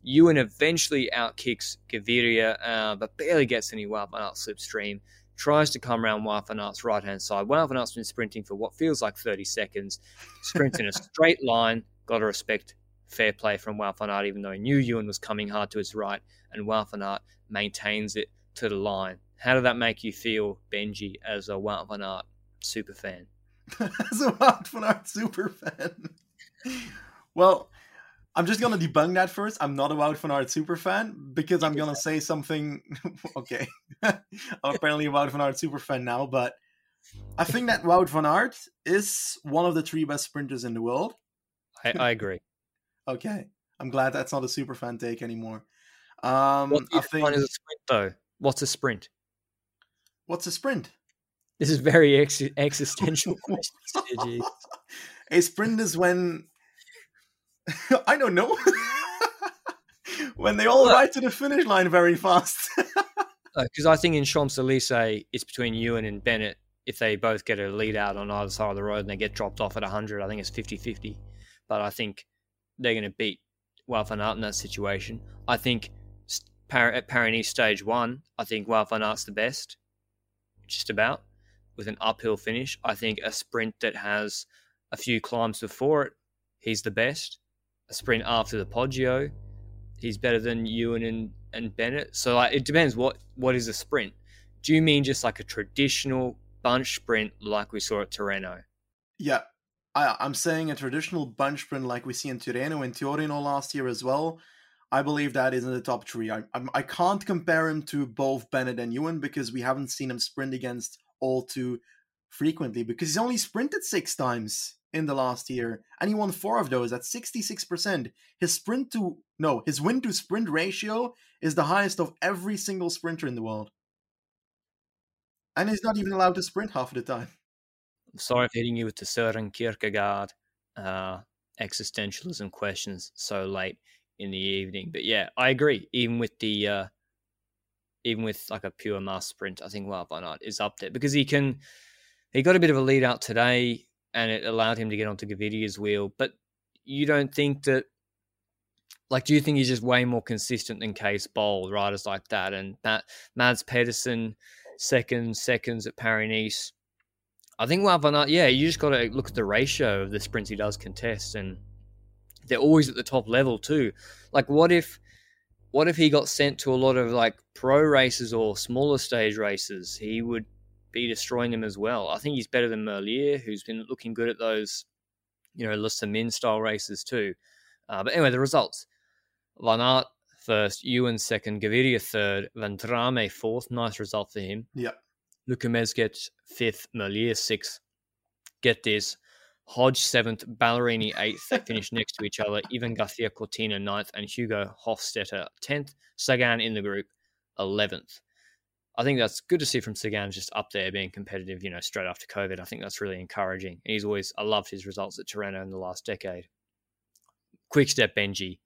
Speaker 1: Ewan eventually outkicks Gaviria, uh, but barely gets any Wout slipstream. Tries to come around Wout right hand side. Aert's been sprinting for what feels like 30 seconds. Sprints in a straight line. Got to respect fair play from Wout even though he knew Ewan was coming hard to his right, and Wout maintains it to the line. How did that make you feel, Benji, as a Wout van Aert super fan?
Speaker 2: as a Wout van Aert super fan. well, I'm just gonna debunk that first. I'm not a Wout van Aert super fan because I'm gonna say something. okay, I'm apparently a Wout van Aert super fan now, but I think that Wout van Aert is one of the three best sprinters in the world.
Speaker 1: I, I agree.
Speaker 2: okay, I'm glad that's not a super fan take anymore. Um,
Speaker 1: what I think is a sprint though. What's a sprint?
Speaker 2: What's a sprint?
Speaker 1: This is very ex- existential question.
Speaker 2: a sprint is when I don't know. when they all ride to the finish line very fast.
Speaker 1: Because uh, I think in Champs Elysees, it's between Ewan and Bennett. If they both get a lead out on either side of the road and they get dropped off at 100, I think it's 50 50. But I think they're going to beat Wout van Aert in that situation. I think at Paris stage one, I think Wout van Aert's the best just about with an uphill finish. I think a sprint that has a few climbs before it, he's the best. A sprint after the Poggio, he's better than Ewan and, and Bennett. So like, it depends what what is a sprint. Do you mean just like a traditional bunch sprint like we saw at Torino?
Speaker 2: Yeah, I, I'm saying a traditional bunch sprint like we see in Tirreno and Torino last year as well. I believe that is in the top three. I, I, I can't compare him to both Bennett and Ewan because we haven't seen him sprint against all too frequently because he's only sprinted six times in the last year and he won four of those at 66%. His sprint to no, his win to sprint ratio is the highest of every single sprinter in the world. And he's not even allowed to sprint half of the time.
Speaker 1: Sorry for hitting you with the Søren Kierkegaard uh, existentialism questions so late in the evening. But yeah, I agree. Even with the uh, even with like a pure mass sprint, I think Wout van Aert is up there because he can. He got a bit of a lead out today, and it allowed him to get onto Gaviria's wheel. But you don't think that, like, do you think he's just way more consistent than Cees Bol, riders like that, and Matt, Mads Pedersen, seconds, seconds at Paris Nice. I think Wout van Aert, yeah, you just got to look at the ratio of the sprints he does contest, and they're always at the top level too. Like, what if what if he got sent to a lot of like pro races or smaller stage races? He would be destroying them as well. I think he's better than Merlier, who's been looking good at those, you know, Le Samyn style races too. Uh, but anyway, the results: Van Aert first, Ewan second, Gaviria third, Vendrame fourth. Nice result for him.
Speaker 2: Yeah.
Speaker 1: Luka Mezgec fifth, Merlier sixth. Get this. Hodge seventh, Ballerini eighth. They finished next to each other. Ivan Garcia Cortina ninth, and Hugo Hofstetter tenth. Sagan in the group eleventh. I think that's good to see from Sagan just up there being competitive, you know, straight after COVID. I think that's really encouraging. He's always, I loved his results at Tirreno in the last decade. Quick step Benji.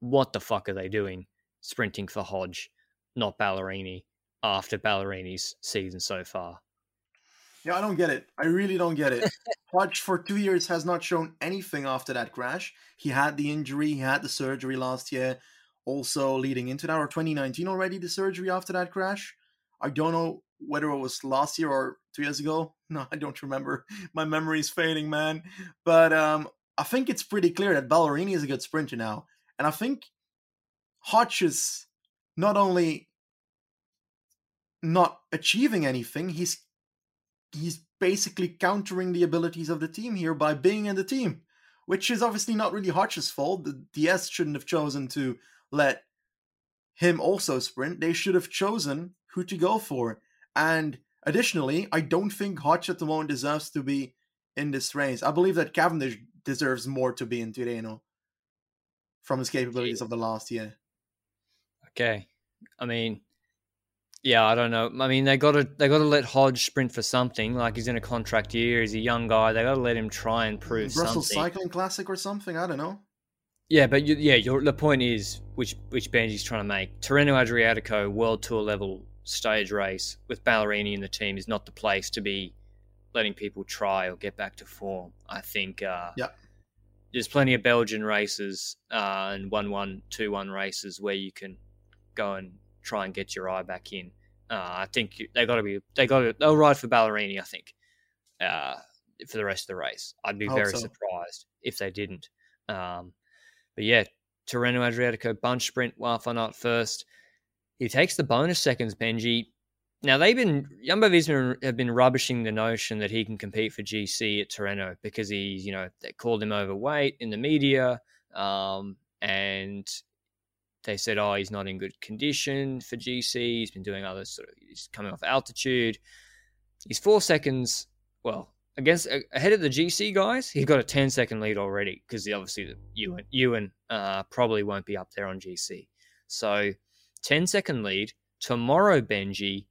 Speaker 1: What the fuck are they doing? Sprinting for Hodge, not Ballerini, after Ballerini's season so far.
Speaker 2: Yeah, I don't get it. I really don't get it. Hodge for two years has not shown anything after that crash. He had the injury, he had the surgery last year, also leading into that, or 2019 already, the surgery after that crash. I don't know whether it was last year or two years ago. No, I don't remember. My memory is fading, man. But um, I think it's pretty clear that Ballerini is a good sprinter now. And I think Hodge is not only not achieving anything, he's he's basically countering the abilities of the team here by being in the team, which is obviously not really Hodge's fault. The DS shouldn't have chosen to let him also sprint. They should have chosen who to go for. And additionally, I don't think Hodge at the moment deserves to be in this race. I believe that Cavendish deserves more to be in Tirreno from his capabilities of the last year.
Speaker 1: Okay. I mean, yeah, I don't know. I mean, they got to they got to let Hodge sprint for something. Like he's in a contract year, he's a young guy. They got to let him try and prove
Speaker 2: Brussels
Speaker 1: something.
Speaker 2: Cycling Classic or something. I don't know.
Speaker 1: Yeah, but you, yeah, your, the point is which which Benji's trying to make. Tirreno Adriatico World Tour level stage race with Ballerini in the team is not the place to be letting people try or get back to form. I think. Uh,
Speaker 2: yeah.
Speaker 1: There's plenty of Belgian races uh, and one one two one races where you can go and try and get your eye back in. Uh, I think they got to be they got to they'll ride for Ballerini. I think uh, for the rest of the race. I'd be very so. surprised if they didn't. Um, but yeah, Tirreno Adriatico bunch sprint Aert first. He takes the bonus seconds, Benji. Now they've been Jumbo Visma have been rubbishing the notion that he can compete for GC at Tirreno because he's you know they called him overweight in the media, um, and they said, oh, he's not in good condition for GC. He's been doing other sort of, he's coming off altitude. He's four seconds, well, against ahead of the GC guys. He's got a 10 second lead already because obviously Ewan, Ewan uh, probably won't be up there on GC. So 10 second lead. Tomorrow, Benji,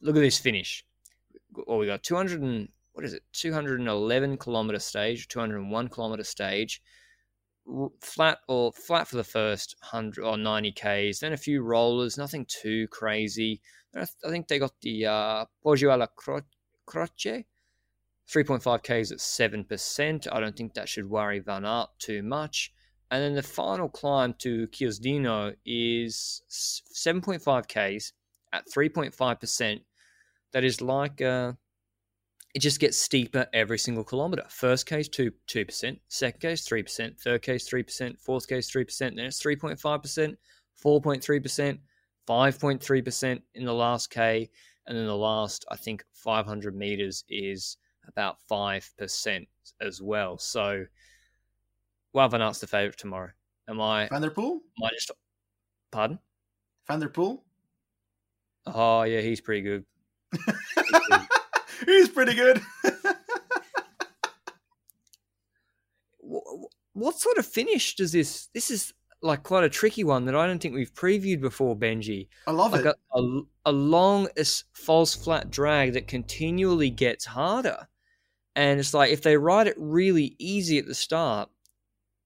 Speaker 1: look at this finish. Well, we got 200 and, what is it, 211 kilometer stage, 201 kilometer stage flat or flat for the first 100 or 90 Ks, then a few rollers, nothing too crazy. I, think they got the uh, Poggio alla Cro- Croce, 3.5 Ks at 7%. I don't think that should worry Van Aert too much. And then the final climb to Chiusdino is 7.5 Ks at 3.5%. That is like uh, it just gets steeper every single kilometer. First case, 2, 2%, second case, 3%, third case, 3%, fourth case, 3%, then it's 3.5%, 4.3%, 5.3% in the last K, and then the last, I think, 500 meters is about 5% as well. So, well, Van Aert's the favorite tomorrow. Am I?
Speaker 2: Van der Poel?
Speaker 1: Am I just, pardon?
Speaker 2: Van der Poel?
Speaker 1: Oh, yeah, he's pretty good.
Speaker 2: He's pretty good.
Speaker 1: what sort of finish does this? This is like quite a tricky one that I don't think we've previewed before, Benji.
Speaker 2: I love
Speaker 1: like
Speaker 2: it.
Speaker 1: A, a, a long false flat drag that continually gets harder. And it's like if they ride it really easy at the start,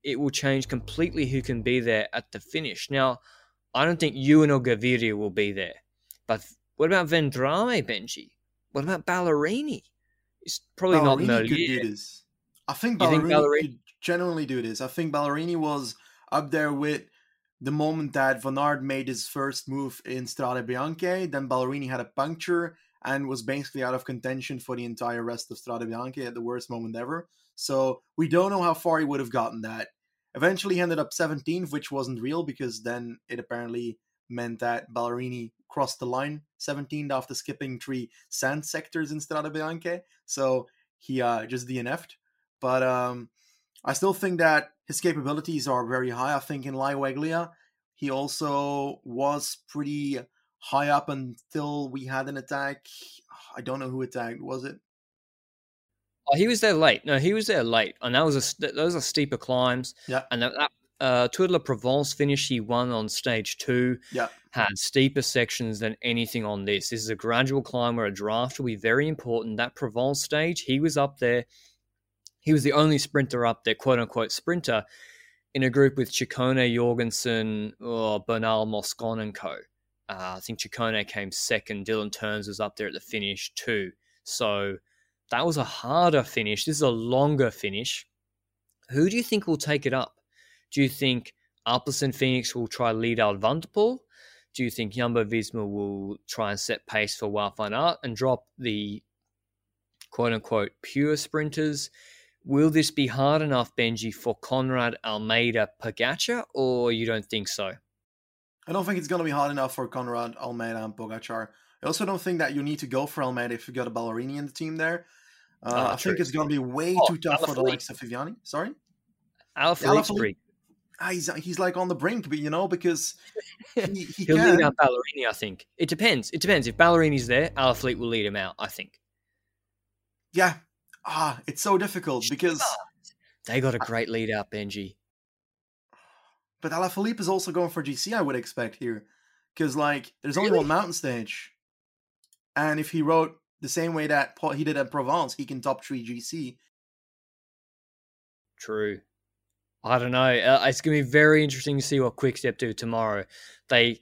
Speaker 1: it will change completely who can be there at the finish. Now, I don't think Ewan or Gaviria will be there. But what about Vendrame, Benji? What about Ballerini? It's probably
Speaker 2: Ballerini
Speaker 1: not
Speaker 2: could do this. I think Ballerini,
Speaker 1: think Ballerini-
Speaker 2: could genuinely do this. I think Ballerini was up there with the moment that Van Aert made his first move in Strade Bianche. Then Ballerini had a puncture and was basically out of contention for the entire rest of Strade Bianche at the worst moment ever. So we don't know how far he would have gotten that. Eventually, he ended up 17th, which wasn't real because then it apparently meant that Ballerini crossed the line 17th after skipping three sand sectors in Strade Bianche. So he uh, just DNF'd. But um, I still think that his capabilities are very high. I think in Laigueglia, he also was pretty high up until we had an attack. I don't know who attacked. Was it?
Speaker 1: Oh, he was there late. No, he was there late, and that was a those are steeper climbs.
Speaker 2: Yeah.
Speaker 1: and that, that uh, Tour de la Provence finish he won on stage two
Speaker 2: Yeah.
Speaker 1: had steeper sections than anything on this. This is a gradual climb where a draft will be very important. That Provence stage, he was up there. He was the only sprinter up there, quote unquote sprinter, in a group with Ciccone, Jorgensen, or Bernal, Moscon, and co. Uh, I think Ciccone came second. Dylan Teuns was up there at the finish too. So that was a harder finish. This is a longer finish. Who do you think will take it up? Do you think Alpecin Fenix will try to lead out Van der Poel? Do you think Jumbo Visma will try and set pace for van Aert and drop the quote unquote pure sprinters? Will this be hard enough, Benji, for Konrad Almeida Pogacar, or you don't think so?
Speaker 2: I don't think it's going to be hard enough for Konrad, Almeida, and Pogacar. I also don't think that you need to go for Almeida if you got a Ballerini in the team there. Uh,
Speaker 1: Ah,
Speaker 2: I
Speaker 1: true.
Speaker 2: think it's going to be way
Speaker 1: Oh,
Speaker 2: too tough for the likes of Viviani. Sorry? Alaphilippe-
Speaker 1: pretty.
Speaker 2: Ah, he's, he's like on the brink, but you know, because he, he
Speaker 1: He'll
Speaker 2: can.
Speaker 1: lead out Ballerini, I think. It depends. It depends. If Ballerini's there, Alaphilippe will lead him out, I think.
Speaker 2: Yeah. Ah, it's so difficult because.
Speaker 1: They got a great lead out, Benji.
Speaker 2: But Alaphilippe is also going for GC, I would expect here. Because, like, there's only
Speaker 1: Really?
Speaker 2: one mountain stage. And if he rode the same way that he did at Provence, he can top three GC.
Speaker 1: True. I don't know. Uh, it's going to be very interesting to see what Quickstep do tomorrow. They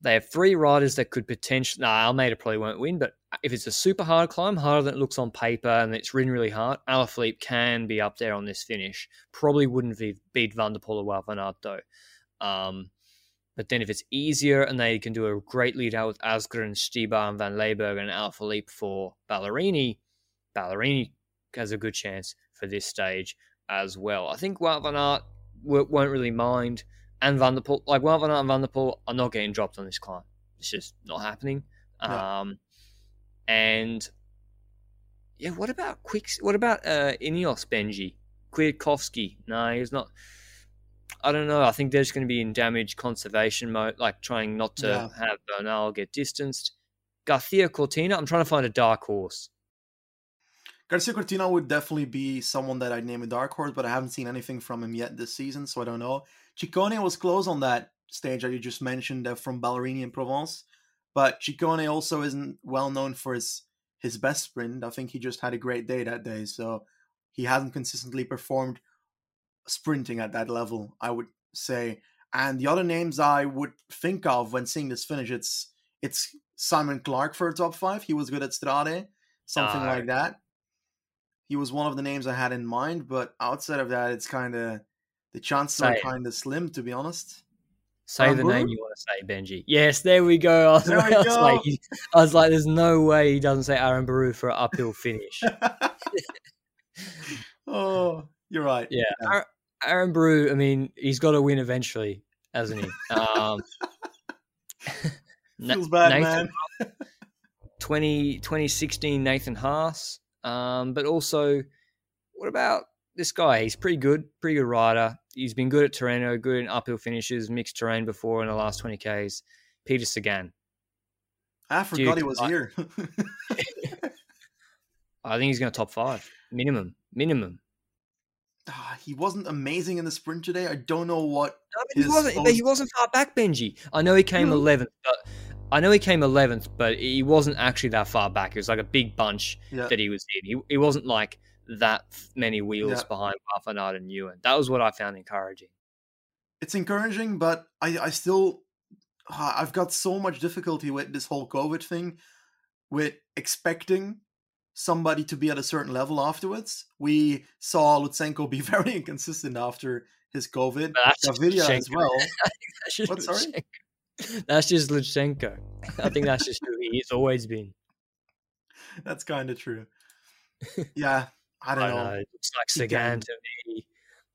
Speaker 1: they have three riders that could potentially. Nah, Almeida probably won't win, but if it's a super hard climb, harder than it looks on paper, and it's ridden really hard, Alaphilippe can be up there on this finish. Probably wouldn't be, beat Van der Poel or Wout van Aert though. Um, but then if it's easier and they can do a great lead out with Asgreen, Stybar, and Van Lerberghe and Alaphilippe for Ballerini, Ballerini has a good chance for this stage as well. I think Wout van Aert w- won't really mind, and Van der Poel, like Wout van Aert and Van der Poel, are not getting dropped on this climb. It's just not happening.
Speaker 2: Yeah.
Speaker 1: Um, and yeah, what about Quicks? What about uh, Ineos Benji Kwiatkowski? No, he's not. I don't know. I think they're just going to be in damage conservation mode, like trying not to
Speaker 2: Yeah.
Speaker 1: have Bernal get distanced. Garcia Cortina. I'm trying to find a dark horse.
Speaker 2: Garcia Cortina would definitely be someone that I'd name a dark horse, but I haven't seen anything from him yet this season, so I don't know. Ciccone was close on that stage that you just mentioned uh, from Ballerini in Provence, but Ciccone also isn't well known for his his best sprint. I think he just had a great day that day, so he hasn't consistently performed sprinting at that level, I would say. And the other names I would think of when seeing this finish, it's it's Simon Clarke for a top five. He was good at Strade, something
Speaker 1: Ah,
Speaker 2: like that. He was one of the names I had in mind, but outside of that, it's kind of the chances
Speaker 1: Say
Speaker 2: are kind of slim, to be honest.
Speaker 1: Say the name you want to say, Benji. Yes, there we go. I was,
Speaker 2: There
Speaker 1: I was like, I was like, there's no way he doesn't say Aranburu for an uphill finish.
Speaker 2: oh, you're right.
Speaker 1: Yeah, Aaron, Aranburu. I mean, he's got to win eventually, hasn't he? Um,
Speaker 2: Feels bad,
Speaker 1: Nathan
Speaker 2: man.
Speaker 1: 20, 2016 Nathan Haas. Um, but also, what about this guy? He's pretty good, pretty good rider. He's been good at Tirreno, good in uphill finishes, mixed terrain before in the last 20Ks. Peter Sagan.
Speaker 2: I forgot he was
Speaker 1: I-
Speaker 2: here.
Speaker 1: I think he's going to top five. Minimum. Minimum.
Speaker 2: Ah, he wasn't amazing in the sprint today. I don't know what.
Speaker 1: No, he wasn't. But he wasn't far back, Benji. I know he came eleventh, but I know he came eleventh, but he wasn't actually that far back. It was like a big bunch
Speaker 2: Yeah.
Speaker 1: that he was in. He, he wasn't like that many wheels
Speaker 2: Yeah.
Speaker 1: behind van and Ewan. That was what I found encouraging.
Speaker 2: it's encouraging, but I, I still, I've got so much difficulty with this whole COVID thing, with expecting somebody to be at a certain level afterwards. We saw Lutsenko be very inconsistent after his COVID.
Speaker 1: But that's just
Speaker 2: Gaviria as well. Sorry?
Speaker 1: That's just Lutsenko. I think that's just who he's always been.
Speaker 2: That's kind of true. Yeah, I don't
Speaker 1: I
Speaker 2: know.
Speaker 1: know. It looks like Sagan to me.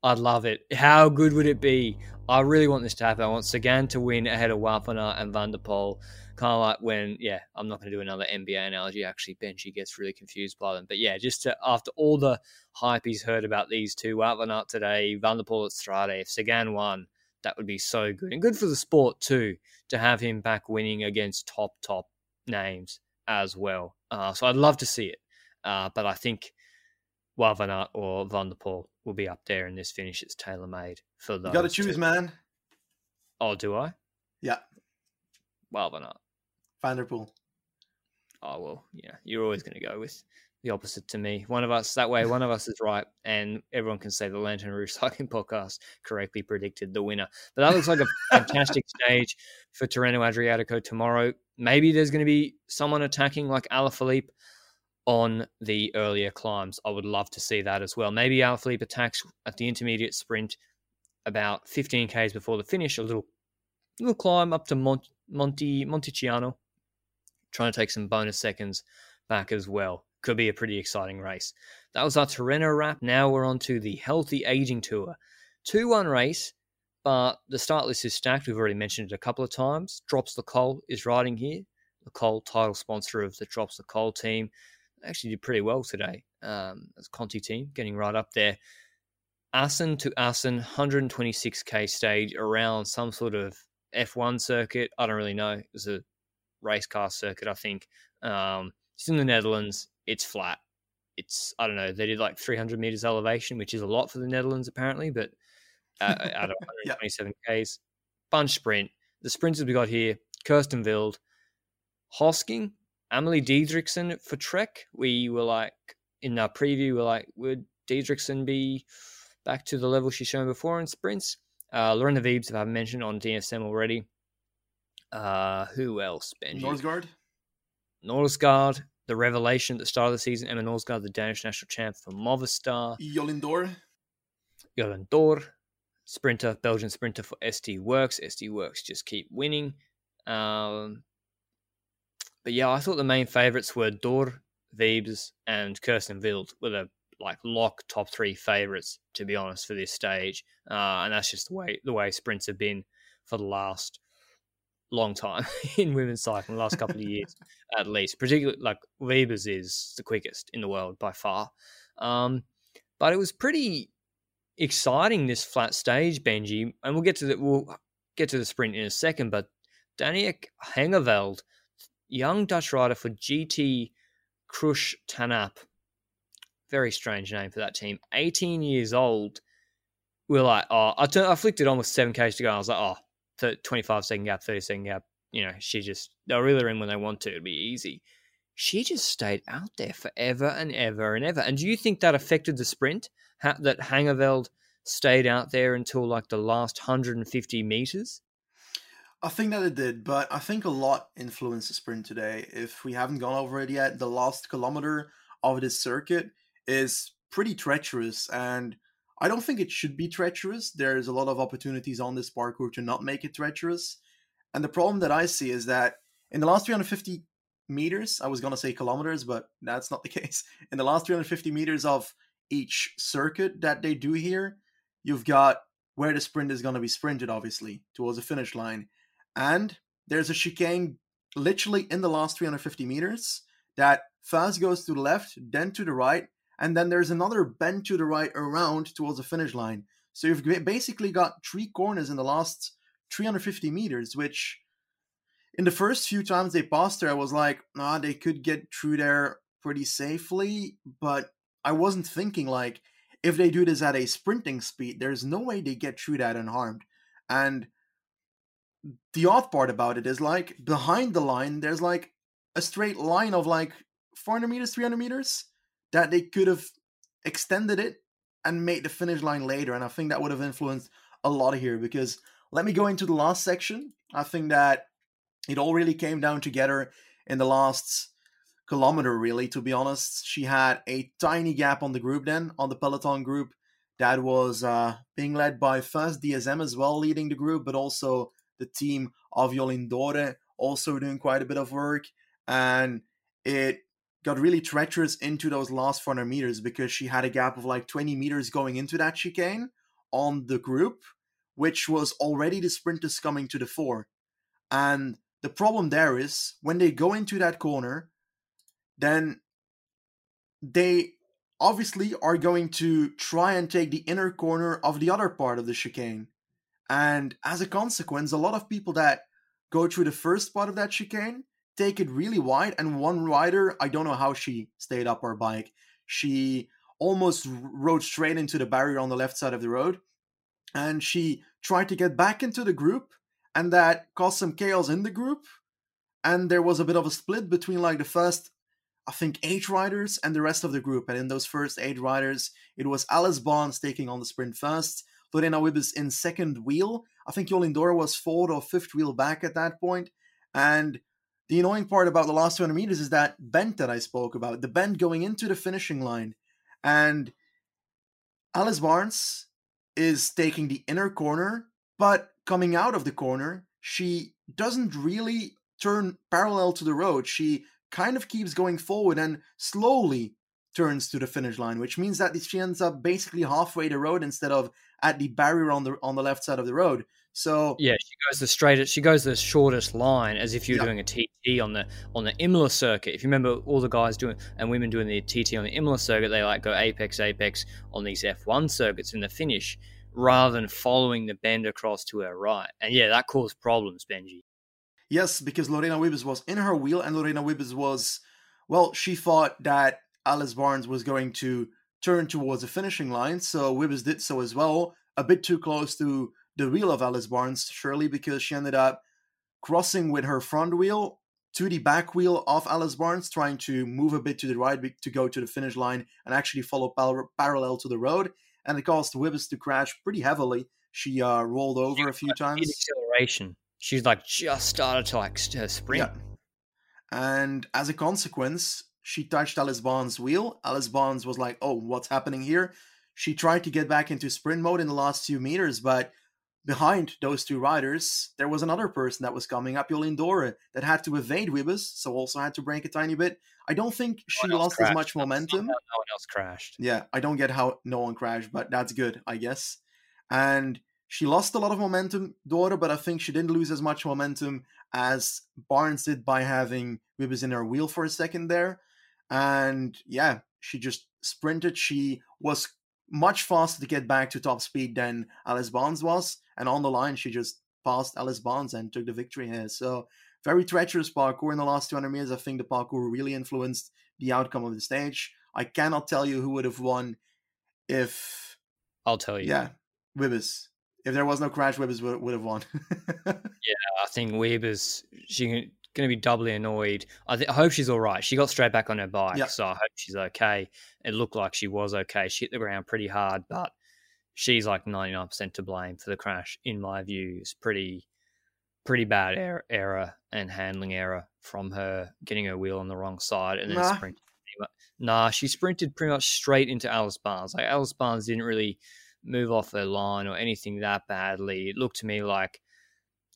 Speaker 1: I'd love it. How good would it be? I really want this to happen. I want Sagan to win ahead of Wout and Van der Poel. Kind of like when, yeah, I'm not going to do another NBA analogy. Actually, Benji gets really confused by them. But yeah, just to, after all the hype he's heard about these two, Aert today, Van der Poel at Strade, if Sagan won, that would be so good. And good for the sport too, to have him back winning against top, top names as well. Uh, so I'd love to see it. Uh, but I think Wout van Aert or Van der Poel will be up there in this finish. It's tailor made for those.
Speaker 2: You got to choose,
Speaker 1: two.
Speaker 2: man.
Speaker 1: Oh, do I?
Speaker 2: Yeah,
Speaker 1: Wout van Aert.
Speaker 2: Van der Poel.
Speaker 1: Oh well, yeah. You're always going to go with the opposite to me. One of us that way. One of us is right, and everyone can say the Lanterne Rouge Cycling Podcast correctly predicted the winner. But that looks like a fantastic stage for Tirreno Adriatico tomorrow. Maybe there's going to be someone attacking like Alaphilippe on the earlier climbs. I would love to see that as well. Maybe Alaphilippe attacks at the intermediate sprint about 15 k's before the finish. A little little climb up to Mont- Monte Monticiano, trying to take some bonus seconds back as well. Could be a pretty exciting race. That was our Tirreno wrap. Now we're on to the Healthy Aging Tour. 2 1 race, but the start list is stacked. We've already mentioned it a couple of times. Drops Le Col is riding here. Le Col, title sponsor of the Drops Le Col team, actually did pretty well today. Um, as Conti team getting right up there. Assen to Assen, 126k stage around some sort of F1 circuit. I don't really know. It was a race car circuit, I think. Um, it's in the Netherlands. It's flat. It's I don't know. They did like 300 meters elevation, which is a lot for the Netherlands apparently, but uh, out of
Speaker 2: Yeah.
Speaker 1: 127 k's, bunch sprint. The sprinters we got here: Kirsten Wild, Hosking, Amalie Dideriksen for Trek. We were like in our preview, we we're like, would Diedrichsen be back to the level she's shown before in sprints? Uh, Lorena Wiebes, if I haven't mentioned on DSM already. Uh, who else? Benji.
Speaker 2: Norsgaard.
Speaker 1: Norsgaard, the revelation at the start of the season. Emma Norsgaard, the Danish national champ for Movistar.
Speaker 2: Jolindor.
Speaker 1: Jolien D'Hoore, sprinter, Belgian sprinter for SD Worx. SD Worx just keep winning. Um, but yeah, I thought the main favourites were D'Hoore, Wiebes, and Kirsten Wild were the like lock top three favourites, to be honest, for this stage. Uh, and that's just the way the way sprints have been for the last long time in women's cycling, the last couple of years at least. Particularly like Weber's is the quickest in the world by far. Um, but it was pretty exciting this flat stage, Benji, and we'll get to the we'll get to the sprint in a second. But Daniek Hengeveld, young Dutch rider for GT Krush Tunap, very strange name for that team. 18 years old. We're like, oh, I, turned, I flicked it on with seven k's to go. I was like, oh, th- 25 second gap, 30 second gap. You know, she just they'll reel her in when they want to. It'd be easy. She just stayed out there forever and ever and ever. And do you think that affected the sprint? Ha- that Hengeveld stayed out there until like the last 150 meters?
Speaker 2: I think that it did, but I think a lot influenced the sprint today. If we haven't gone over it yet, the last kilometer of this circuit is pretty treacherous, and I don't think it should be treacherous. There's a lot of opportunities on this parcours to not make it treacherous. And the problem that I see is that in the last 350 meters, I was going to say kilometers, but that's not the case. In the last 350 meters of each circuit that they do here, you've got where the sprint is going to be sprinted, obviously, towards the finish line. And there's a chicane literally in the last 350 meters that fast goes to the left, then to the right, and then there's another bend to the right around towards the finish line. So you've basically got three corners in the last 350 meters, which in the first few times they passed there, I was like, nah, they could get through there pretty safely. But I wasn't thinking like, if they do this at a sprinting speed, there's no way they get through that unharmed. And the odd part about it is like behind the line, there's like a straight line of like 400 meters, 300 meters that they could have extended it and made the finish line later. And I think that would have influenced a lot here because let me go into the last section. I think that it all really came down together in the last kilometer, really, to be honest. She had a tiny gap on the group then, on the Peloton group. That was uh, being led by first DSM as well, leading the group, but also the team of Jolien D'Hoore also doing quite a bit of work. And it got really treacherous into those last 400 meters because she had a gap of like 20 meters going into that chicane on the group, which was already the sprinters coming to the fore. And the problem there is when they go into that corner, then they obviously are going to try and take the inner corner of the other part of the chicane. And as a consequence, a lot of people that go through the first part of that chicane take it really wide. And one rider, I don't know how she stayed up her bike. She almost rode straight into the barrier on the left side of the road. And she tried to get back into the group, and that caused some chaos in the group. And there was a bit of a split between like the first, I think, eight riders and the rest of the group. And in those first eight riders, it was Alice Barnes taking on the sprint first, Lorena Wiebes in second wheel. I think Jolien D'Hoore was fourth or fifth wheel back at that point. And the annoying part about the last 200 meters is that bend that I spoke about, the bend going into the finishing line. And Alice Barnes is taking the inner corner, but coming out of the corner, she doesn't really turn parallel to the road. She kind of keeps going forward and slowly turns to the finish line, which means that she ends up basically halfway the road instead of at the barrier on the on the left side of the road. So
Speaker 1: yeah, she goes the straightest. She goes the shortest line, as if you're yeah. doing a TT on the on the Imola circuit. If you remember, all the guys doing and women doing the TT on the Imola circuit, they like go apex apex on these F1 circuits in the finish, rather than following the bend across to her right. And yeah, that caused problems, Benji.
Speaker 2: Yes, because Lorena Wiebes was in her wheel, and Lorena Wiebes was, well, she thought that Alice Barnes was going to turn towards the finishing line, so Wiebes did so as well, a bit too close to the wheel of Alice Barnes, surely because she ended up crossing with her front wheel to the back wheel of Alice Barnes, trying to move a bit to the right to go to the finish line and actually follow par- parallel to the road. And it caused Wiebes to crash pretty heavily. She uh, rolled over she a few times.
Speaker 1: Acceleration. She's like just started to like sprint. Yeah.
Speaker 2: And as a consequence, she touched Alice Barnes' wheel. Alice Barnes was like, "Oh, what's happening here?" She tried to get back into sprint mode in the last few meters, but behind those two riders, there was another person that was coming up, Jolien D'Hoore, that had to evade Wiebes, so also had to break a tiny bit. I don't think she lost crashed. as much momentum.
Speaker 1: No one else crashed.
Speaker 2: Yeah, I don't get how no one crashed, but that's good, I guess. And she lost a lot of momentum, D'Hoore, but I think she didn't lose as much momentum as Barnes did by having Wiebes in her wheel for a second there. And yeah, she just sprinted. She was much faster to get back to top speed than Alice Barnes was. And on the line, she just passed Alice Barnes and took the victory here. So very treacherous parcours in the last 200 meters. I think the parcours really influenced the outcome of the stage. I cannot tell you who would have won if.
Speaker 1: I'll tell you.
Speaker 2: Yeah, Wiebes. If there was no crash, Wiebes would, would have won.
Speaker 1: yeah, I think Wiebes. She going to be doubly annoyed. I, th- I, hope she's all right. She got straight back on her bike, yep. so I hope she's okay. It looked like she was okay. She hit the ground pretty hard, but she's like 99% to blame for the crash, in my view. It's pretty, pretty bad error, error and handling error from her getting her wheel on the wrong side and then nah. sprinting. Nah, she sprinted pretty much straight into Alice Barnes. Like Alice Barnes didn't really move off her line or anything that badly. It looked to me like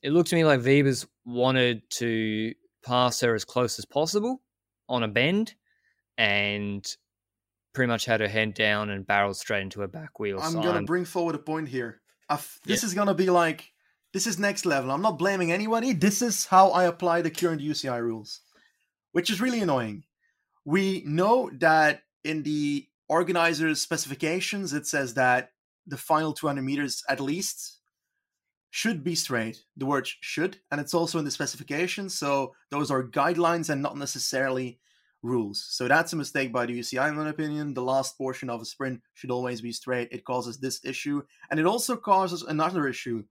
Speaker 1: it looked to me like Wiebes wanted to pass her as close as possible on a bend and pretty much had her head down and barreled straight into her back wheel.
Speaker 2: I'm so going to bring forward a point here. I've, this yeah. is going to be like, this is next level. I'm not blaming anybody. This is how I apply the current UCI rules, which is really annoying. We know that in the organizer's specifications, it says that the final 200 meters at least should be straight. The word should, and it's also in the specification. So those are guidelines and not necessarily rules. So that's a mistake by the UCI, in my opinion. The last portion of a sprint should always be straight. It causes this issue, and it also causes another issue.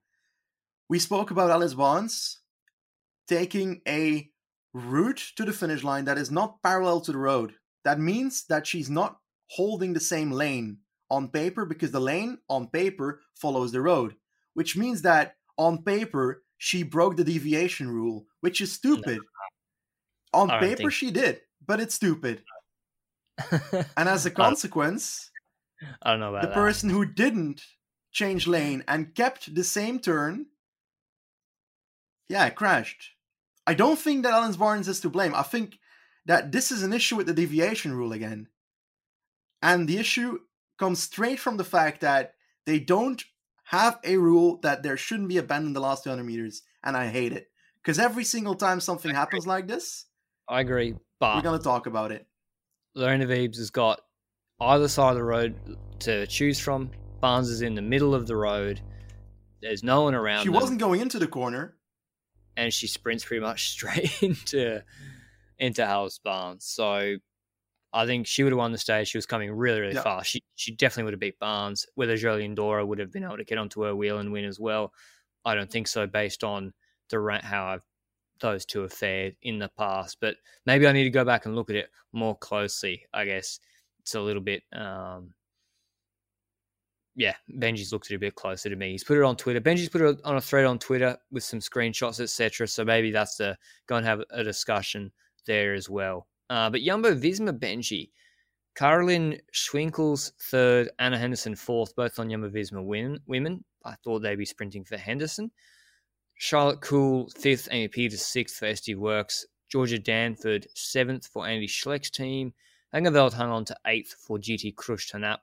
Speaker 2: We spoke about Alice Barnes taking a route to the finish line that is not parallel to the road. That means that she's not holding the same lane on paper because the lane on paper follows the road, which means that on paper she broke the deviation rule, which is stupid. No, on paper think... she did, but it's stupid. and as a consequence,
Speaker 1: I don't know about
Speaker 2: the
Speaker 1: that.
Speaker 2: person who didn't change lane and kept the same turn, yeah, crashed. I don't think that Alan Barnes is to blame. I think that this is an issue with the deviation rule again. And the issue comes straight from the fact that they don't have a rule that there shouldn't be a bend in the last 200 meters, and I hate it. Because every single time something happens like this,
Speaker 1: I agree, but
Speaker 2: we're going to talk about it.
Speaker 1: Lorena Wiebes has got either side of the road to choose from. Barnes is in the middle of the road. There's no one around.
Speaker 2: She them. wasn't going into the corner,
Speaker 1: and she sprints pretty much straight into into Alice Barnes. So I think she would have won the stage. She was coming really, really yeah. fast. She she definitely would have beat Barnes. Whether Jolien D'Hoore would have been able to get onto her wheel and win as well, I don't think so. Based on the how I've, those two have fared in the past, but maybe I need to go back and look at it more closely. I guess it's a little bit. Um, yeah, Benji's looked at it a bit closer to me. He's put it on Twitter. Benji's put it on a thread on Twitter with some screenshots, etc. So maybe that's the go and have a discussion there as well. Uh, but Jumbo Visma Benji, Caroline Swinkels third, Anna Henderson fourth, both on Jumbo Visma win, women. I thought they'd be sprinting for Henderson. Charlotte Kool fifth, Amy Pieters sixth for SD Worx. Georgia Danford seventh for Andy Schleck's team. Hengeveld hung on to eighth for GT Krush Tunap.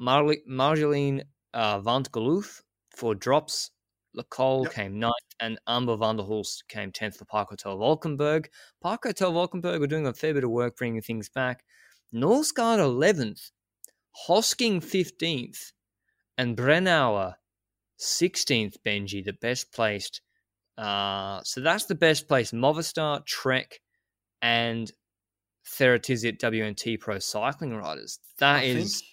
Speaker 1: Marjolein uh, Van Geloof for drops Le Col yep. came ninth, and Amber van der Hulst came 10th for Park Hotel Valkenburg. Park Hotel Valkenburg were doing a fair bit of work bringing things back. Norsgaard 11th, Hosking 15th, and Brennauer 16th, Benji, the best placed. Uh, so that's the best placed Movistar, Trek, and Ceratizit WNT Pro cycling riders. That I is think...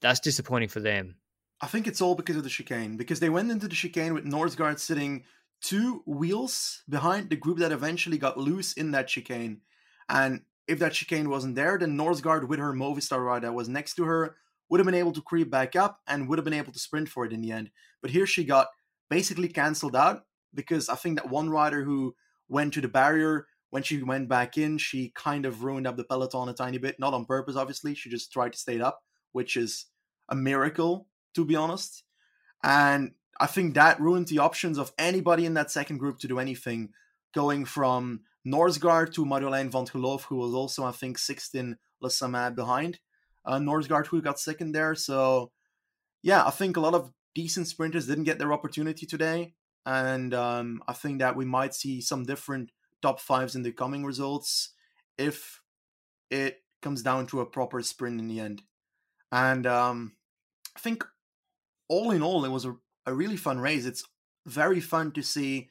Speaker 1: that's disappointing for them.
Speaker 2: I think it's all because of the chicane, because they went into the chicane with Norsgaard sitting two wheels behind the group that eventually got loose in that chicane. And if that chicane wasn't there, then Norsgaard with her Movistar ride that was next to her would have been able to creep back up and would have been able to sprint for it in the end. But here she got basically cancelled out because I think that one rider who went to the barrier, when she went back in, she kind of ruined up the peloton a tiny bit. Not on purpose, obviously. She just tried to stay up, which is a miracle to be honest. And I think that ruined the options of anybody in that second group to do anything, going from Norsgaard to Marjolein van Geloof, who was also, I think, sixth in Le Samyn behind uh, Norsgaard, who got second there. So, yeah, I think a lot of decent sprinters didn't get their opportunity today. And um, I think that we might see some different top fives in the coming results if it comes down to a proper sprint in the end. And um, I think all in all, it was a, a really fun race. It's very fun to see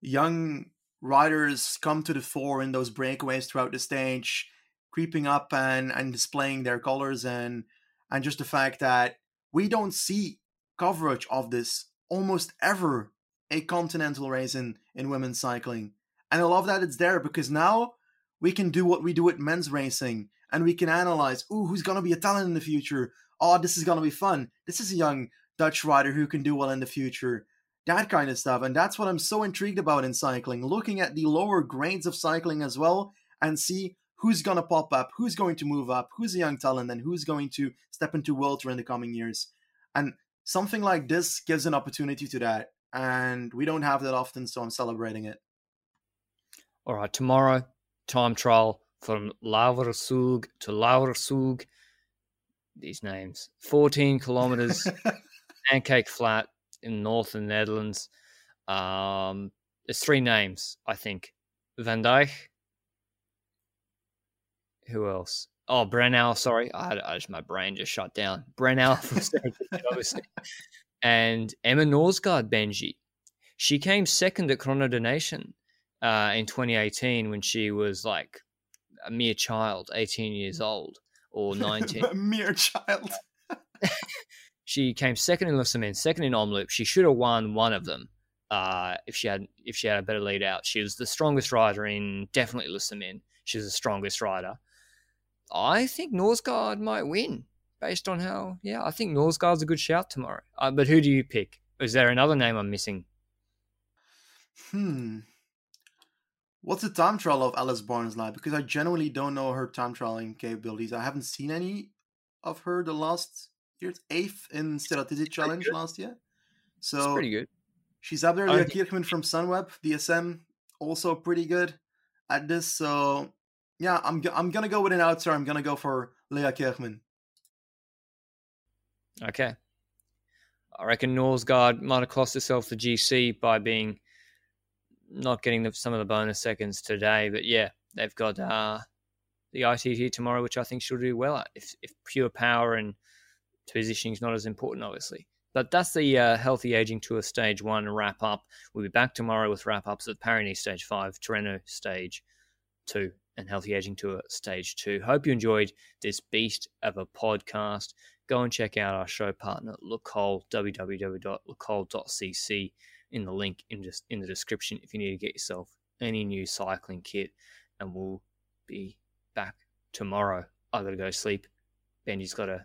Speaker 2: young riders come to the fore in those breakaways throughout the stage, creeping up and, and displaying their colors and and just the fact that we don't see coverage of this almost ever a continental race in, in women's cycling. And I love that it's there because now we can do what we do with men's racing and we can analyze, ooh, who's gonna be a talent in the future? Oh, this is gonna be fun. This is a young Dutch rider who can do well in the future, that kind of stuff. And that's what I'm so intrigued about in cycling, looking at the lower grades of cycling as well and see who's going to pop up, who's going to move up, who's a young talent, and who's going to step into World Tour in the coming years. And something like this gives an opportunity to that. And we don't have that often, so I'm celebrating it.
Speaker 1: All right, tomorrow, time trial from Lauwersoog to Lauwersoog. These names 14 kilometers Pancake Flat in northern Netherlands. Um, there's three names, I think. Van Dijk. Who else? Oh, Brennauer. Sorry, I, I just my brain just shut down. Brennauer obviously, and Emma Norsgaard Benji. She came second at Chrono des Nations uh, in 2018 when she was like a mere child, 18 years old or 19.
Speaker 2: a mere child.
Speaker 1: She came second in Semaine, second in Omloop. She should have won one of them uh, if she had if she had a better lead out. She was the strongest rider in definitely Semaine. She was the strongest rider. I think Norsgaard might win based on how, yeah, I think Norsgaard's a good shout tomorrow. Uh, but who do you pick? Is there another name I'm missing?
Speaker 2: Hmm. What's the time trial of Alice Barnes like? Because I genuinely don't know her time trialing capabilities. I haven't seen any of her the last year's eighth in Stellarity Challenge last year. So
Speaker 1: it's pretty good.
Speaker 2: She's up there. Leah Kirchmann from Sunweb, DSM, also pretty good at this. So yeah, I'm I'm gonna go with an outsider. I'm gonna go for Leah Kirchmann.
Speaker 1: Okay. I reckon Norsgaard might have cost herself the GC by being not getting the, some of the bonus seconds today. But yeah, they've got uh, the ITT tomorrow, which I think she'll do well at. If, if pure power and positioning is not as important, obviously. But that's the uh, Healthy Aging Tour Stage 1 wrap up. We'll be back tomorrow with wrap ups of Paris Stage 5, Tirreno Stage 2, and Healthy Aging Tour Stage 2. Hope you enjoyed this beast of a podcast. Go and check out our show partner, Lacole, www.lecol.cc, in the link in, just in the description if you need to get yourself any new cycling kit. And we'll be back tomorrow. I've gotta go sleep. Benji's gotta